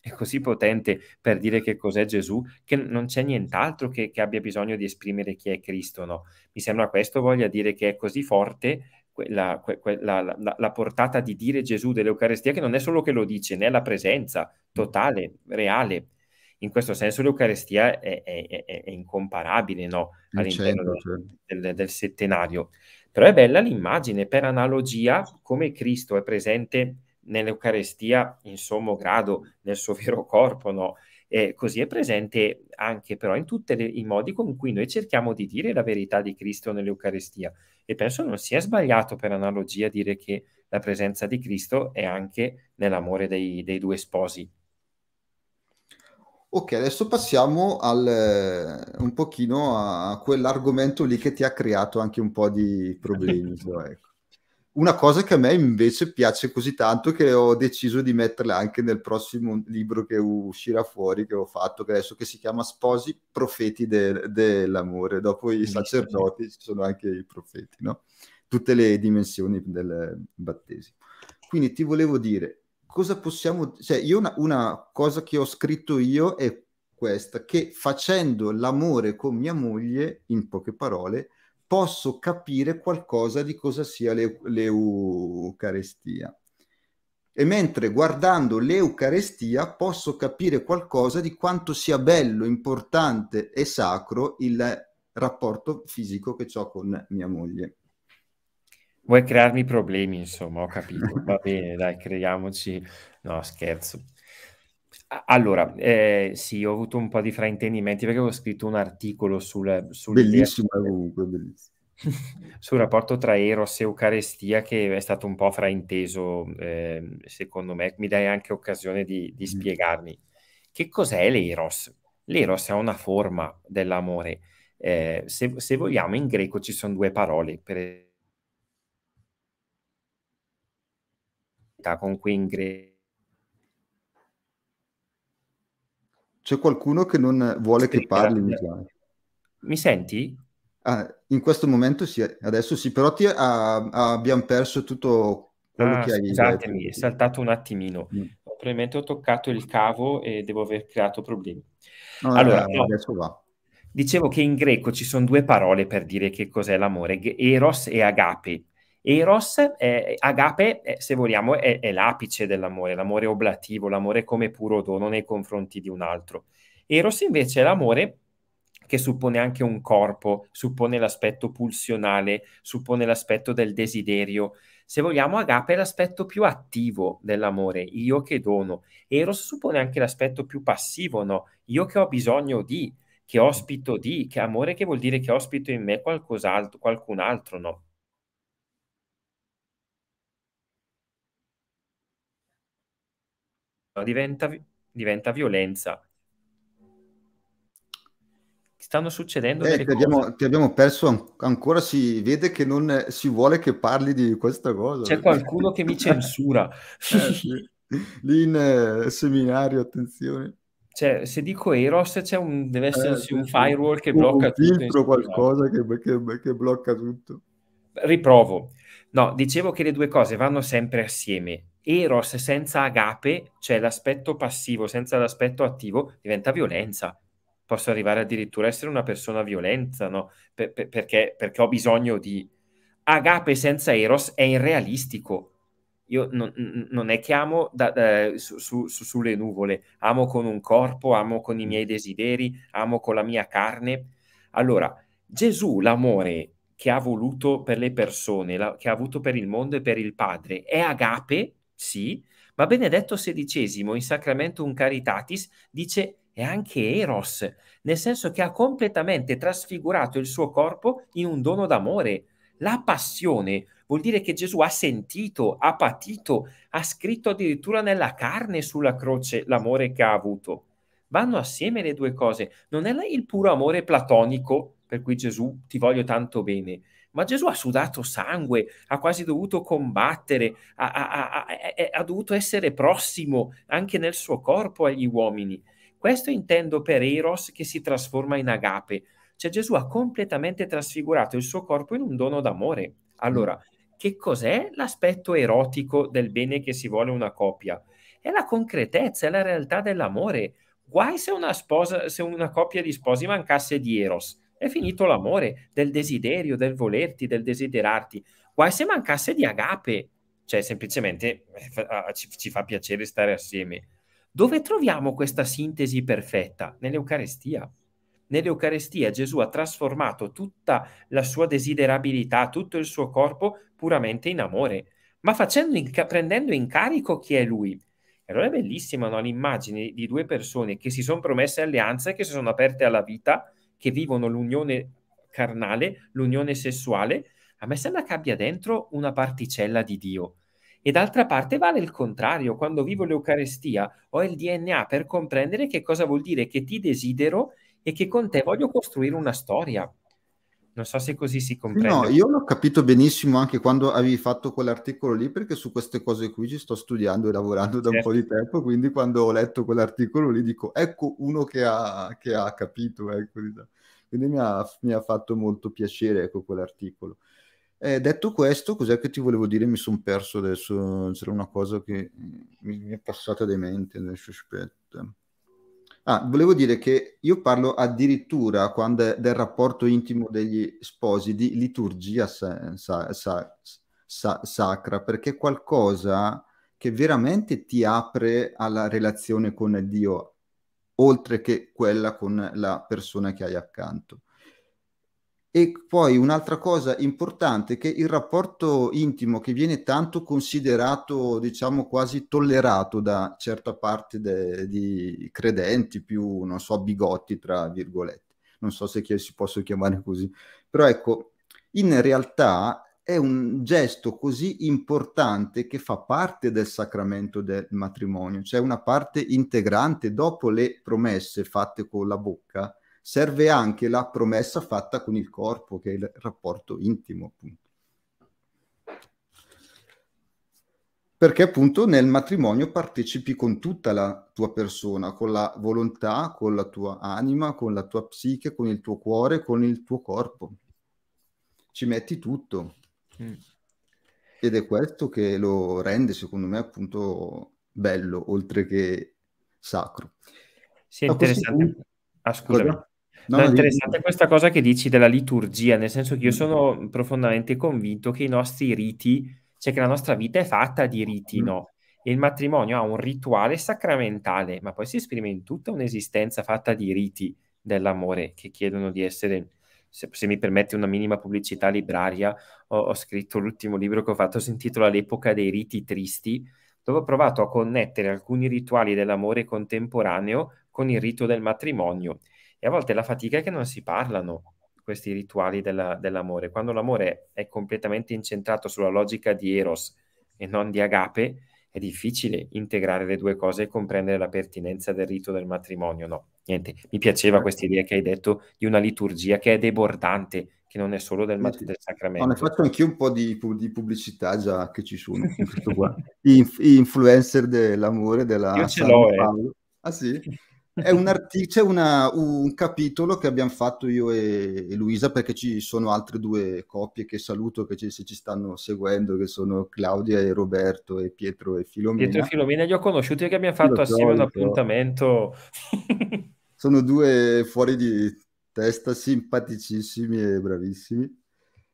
è così potente per dire che cos'è Gesù, che non c'è nient'altro che, che abbia bisogno di esprimere chi è Cristo, no? Mi sembra questo voglia dire che è così forte la, la, la, la, portata di dire Gesù dell'Eucarestia che non è solo che lo dice, né la presenza totale, reale, in questo senso l'Eucarestia è, è, è, è incomparabile no? all'interno del, certo. del, del, settenario. Però è bella l'immagine, per analogia, come Cristo è presente nell'Eucarestia in sommo grado, nel suo vero corpo, no? E così è presente anche però in tutti i modi con cui noi cerchiamo di dire la verità di Cristo nell'Eucarestia. E penso non sia sbagliato per analogia dire che la presenza di Cristo è anche nell'amore dei, dei due sposi. Ok, adesso passiamo al, eh, un pochino a quell'argomento lì che ti ha creato anche un po' di problemi. so, <laughs> ecco. Una cosa che a me invece piace così tanto che ho deciso di metterla anche nel prossimo libro che uscirà fuori, che ho fatto, che adesso che si chiama Sposi, profeti de- dell'amore. Dopo i sacerdoti ci sono anche i profeti, no? Tutte le dimensioni del battesimo. Quindi ti volevo dire, cosa possiamo... Cioè, io una, una cosa che ho scritto io è questa, che facendo l'amore con mia moglie, in poche parole, posso capire qualcosa di cosa sia l'eu- l'Eucarestia. E mentre guardando l'Eucarestia posso capire qualcosa di quanto sia bello, importante e sacro il rapporto fisico che ho con mia moglie. Vuoi crearmi problemi, insomma, ho capito. <laughs> Va bene, dai, creiamoci. No, scherzo. Allora, eh, sì, ho avuto un po' di fraintendimenti perché ho scritto un articolo sul... sul bellissimo, comunque, bellissimo. <laughs> sul rapporto tra Eros e Eucarestia che è stato un po' frainteso, eh, secondo me. Mi dai anche occasione di, di mm. spiegarmi. Che cos'è l'Eros? L'Eros è una forma dell'amore. Eh, se, se vogliamo, in greco ci sono due parole per con cui in greco C'è qualcuno che non vuole che parli, mi. Mi senti? Ah, in questo momento sì, adesso sì, però ti, ah, abbiamo perso tutto quello ah, che hai Scusatemi, detto. è saltato un attimino. Mm. Probabilmente ho toccato il cavo e devo aver creato problemi. No, allora, no, adesso va. Dicevo che in greco ci sono due parole per dire che cos'è l'amore, eros e agape. Eros, eh, agape, eh, se vogliamo, è, è, l'apice dell'amore, l'amore oblativo, l'amore come puro dono nei confronti di un altro. Eros invece è l'amore che suppone anche un corpo, suppone l'aspetto pulsionale, suppone l'aspetto del desiderio. Se vogliamo, agape è l'aspetto più attivo dell'amore, io che dono. Eros suppone anche l'aspetto più passivo, no? Io che ho bisogno di, che ospito di, che amore che vuol dire che ospito in me qualcos'altro, qualcun altro, no? Diventa, diventa violenza. Stanno succedendo eh, ti abbiamo, ti abbiamo, perso an- ancora, si vede che non si vuole che parli di questa cosa. C'è qualcuno che mi <laughs> censura. eh, sì. Lì in eh, seminario, attenzione. Cioè, se dico Eros, c'è un, deve esserci eh, un firewall che blocca un tutto. Un filtro, qualcosa che, che, che blocca tutto. Riprovo. No, dicevo che le due cose vanno sempre assieme. Eros senza agape, cioè l'aspetto passivo senza l'aspetto attivo, diventa violenza. Posso arrivare addirittura a essere una persona violenta, no? Per, per, perché, perché, ho bisogno di... Agape senza Eros è irrealistico. Io non, non è che amo da, da, su, su, sulle nuvole, amo con un corpo, amo con i miei desideri, amo con la mia carne. Allora, Gesù, l'amore che ha voluto per le persone, la, che ha avuto per il mondo e per il Padre, è agape, sì, ma Benedetto XVI in Sacramentum Caritatis dice è anche Eros, nel senso che ha completamente trasfigurato il suo corpo in un dono d'amore. La passione vuol dire che Gesù ha sentito, ha patito, ha scritto addirittura nella carne sulla croce l'amore che ha avuto. Vanno assieme le due cose. Non è il puro amore platonico per cui Gesù ti voglio tanto bene, ma Gesù ha sudato sangue, ha quasi dovuto combattere, ha, ha, ha, ha, dovuto essere prossimo anche nel suo corpo agli uomini. Questo intendo per Eros che si trasforma in agape, cioè Gesù ha completamente trasfigurato il suo corpo in un dono d'amore. Allora, che cos'è l'aspetto erotico del bene che si vuole una coppia? È la concretezza, è la realtà dell'amore. Guai se una, sposa, se una coppia di sposi mancasse di Eros è finito l'amore, del desiderio, del volerti, del desiderarti. Guai se mancasse di agape, cioè semplicemente eh, ah, ci, ci fa piacere stare assieme. Dove troviamo questa sintesi perfetta? Nell'Eucarestia. Nell'Eucarestia Gesù ha trasformato tutta la sua desiderabilità, tutto il suo corpo puramente in amore, ma in, prendendo in carico chi è lui. E allora è bellissima no? l'immagine di due persone che si sono promesse alleanze, che si sono aperte alla vita, che vivono l'unione carnale, l'unione sessuale, a me sembra che abbia dentro una particella di Dio. E d'altra parte vale il contrario, quando vivo l'Eucarestia ho il DNA per comprendere che cosa vuol dire che ti desidero e che con te voglio costruire una storia. Non so se così si comprende. No, io l'ho capito benissimo anche quando avevi fatto quell'articolo lì, perché su queste cose qui ci sto studiando e lavorando da certo. un po' di tempo, quindi quando ho letto quell'articolo lì dico, ecco uno che ha, che ha capito, ecco. quindi mi ha, mi ha, fatto molto piacere ecco, quell'articolo. Eh, detto questo, cos'è che ti volevo dire? Mi sono perso adesso, c'era una cosa che mi, mi è passata di mente, adesso aspetta. Ah, volevo dire che io parlo addirittura quando è del rapporto intimo degli sposi di liturgia sa- sa- sa- sacra, perché è qualcosa che veramente ti apre alla relazione con Dio, oltre che quella con la persona che hai accanto. E poi un'altra cosa importante è che il rapporto intimo che viene tanto considerato, diciamo quasi tollerato da certa parte de- di credenti, più, non so, bigotti, tra virgolette. Non so se si possa chiamare così. Però ecco, in realtà è un gesto così importante che fa parte del sacramento del matrimonio, cioè una parte integrante dopo le promesse fatte con la bocca serve anche la promessa fatta con il corpo, che è il rapporto intimo, appunto. Perché appunto nel matrimonio partecipi con tutta la tua persona, con la volontà, con la tua anima, con la tua psiche, con il tuo cuore, con il tuo corpo. Ci metti tutto. Mm. Ed è questo che lo rende, secondo me, appunto bello, oltre che sacro. Sì, è interessante. Punto... Ah, scusami. Cosa? No, no, è interessante questa cosa che dici della liturgia, nel senso che io mm. sono profondamente convinto che i nostri riti, cioè che la nostra vita è fatta di riti, mm. no? E il matrimonio ha un rituale sacramentale, ma poi si esprime in tutta un'esistenza fatta di riti dell'amore che chiedono di essere, se, se mi permette una minima pubblicità libraria, ho, ho, scritto l'ultimo libro che ho fatto, si intitola L'epoca dei riti tristi, dove ho provato a connettere alcuni rituali dell'amore contemporaneo con il rito del matrimonio e a volte la fatica è che non si parlano questi rituali della, dell'amore. Quando l'amore è completamente incentrato sulla logica di Eros e non di Agape, è difficile integrare le due cose e comprendere la pertinenza del rito del matrimonio. No, niente, mi piaceva questa idea che hai detto di una liturgia che è debordante, che non è solo del, mat- del sacramento. No, ne faccio anch'io un po' di, di pubblicità già che ci sono. <laughs> Inf- influencer dell'amore della Io ce l'ho, eh. Ah sì? È un artic- c'è una, un capitolo che abbiamo fatto io e, e, Luisa perché ci sono altre due coppie che saluto che ci, se ci stanno seguendo che sono Claudia e Roberto e Pietro e Filomena. Pietro e Filomena li ho conosciuti perché abbiamo fatto assieme un appuntamento. sono due fuori di testa simpaticissimi e bravissimi.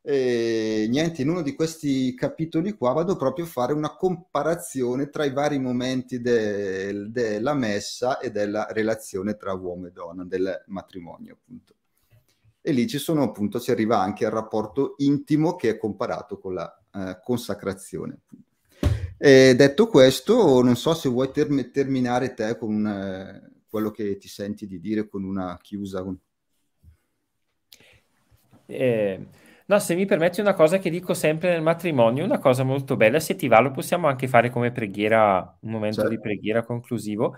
E niente, in uno di questi capitoli qua vado proprio a fare una comparazione tra i vari momenti de- della messa e della relazione tra uomo e donna, del matrimonio, appunto. E lì ci sono appunto, si arriva anche al rapporto intimo che è comparato con la eh, consacrazione. E detto questo, non so se vuoi ter- terminare te con eh, quello che ti senti di dire con una chiusa. Eh No, se mi permetti una cosa che dico sempre nel matrimonio, una cosa molto bella, se ti va lo possiamo anche fare come preghiera, un momento certo. di preghiera conclusivo,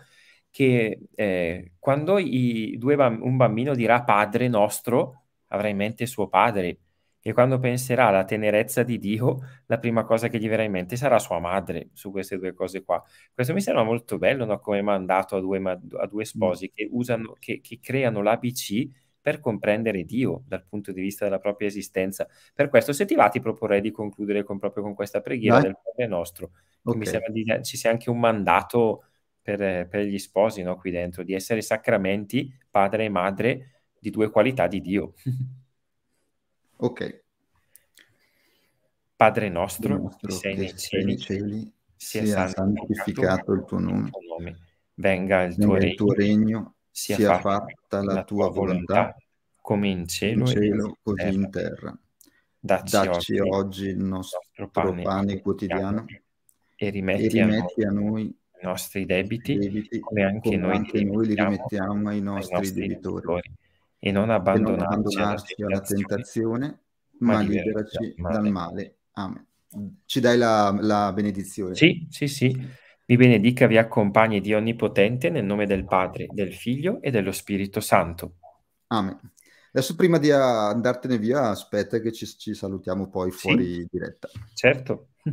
che eh, quando i due bamb- un bambino dirà padre nostro, avrà in mente suo padre, e quando penserà alla tenerezza di Dio, la prima cosa che gli verrà in mente sarà sua madre su queste due cose qua. Questo mi sembra molto bello, no? come mandato a due, a due sposi che, usano, che, che creano l'ABC per comprendere Dio dal punto di vista della propria esistenza. Per questo, se ti va, ti proporrei di concludere con, proprio con questa preghiera Dai. del Padre nostro. Okay. Mi sembra di, ci sia anche un mandato per, per gli sposi no? qui dentro, di essere sacramenti, padre e madre, di due qualità di Dio. <laughs> ok. Padre nostro, nostro che sei nei cieli, cieli sia, sia santificato il tuo nome. nome. Venga il tuo, Venga il tuo regno, sia, sia fatta la, la tua volontà, volontà, come in cielo, in cielo così in terra. Dacci, Dacci oggi, oggi, il nostro, nostro pane, pane quotidiano e rimetti, e rimetti a, noi, a noi i nostri debiti, debiti come anche come noi, anche noi li rimettiamo ai nostri, ai nostri debitori. debitori. E non abbandonarci, alla tentazione, tentazione ma liberaci dal male. Amen. Ci dai la, la benedizione? Sì, sì, sì. Vi benedica, vi accompagni Dio Onnipotente nel nome del Padre, del Figlio e dello Spirito Santo. Amen. Adesso prima di andartene via, aspetta che ci, ci salutiamo poi fuori sì, diretta. Certo. <laughs>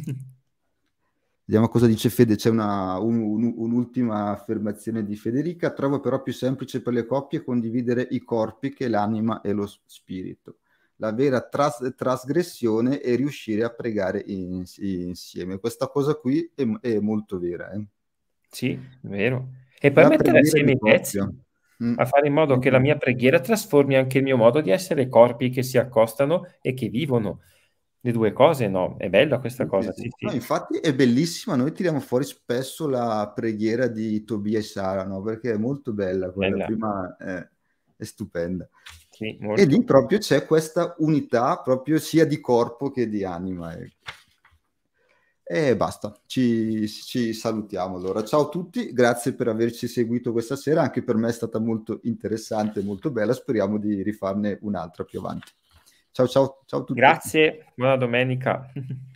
Vediamo cosa dice Fede. C'è una, un, un, un'ultima affermazione di Federica. Trovo però più semplice per le coppie condividere i corpi che l'anima e lo spirito la vera tras- trasgressione è riuscire a pregare in- insieme. Questa cosa qui è, è molto vera. Eh? Sì, vero. E poi la mettere assieme i pezzi, mm. a fare in modo che la mia preghiera trasformi anche il mio modo di essere corpi che si accostano e che vivono. Le due cose, no? È bella questa cosa. Sì, sì. No, infatti è bellissima. Noi tiriamo fuori spesso la preghiera di Tobia e Sara, no? Perché è molto bella. Quella bella. prima è, è stupenda. Sì, e lì proprio c'è questa unità proprio sia di corpo che di anima. Ecco. E basta, ci, ci, salutiamo allora. Ciao a tutti, grazie per averci seguito questa sera, anche per me è stata molto interessante, molto bella, speriamo di rifarne un'altra più avanti. Ciao ciao, ciao a tutti. Grazie, buona domenica. <laughs>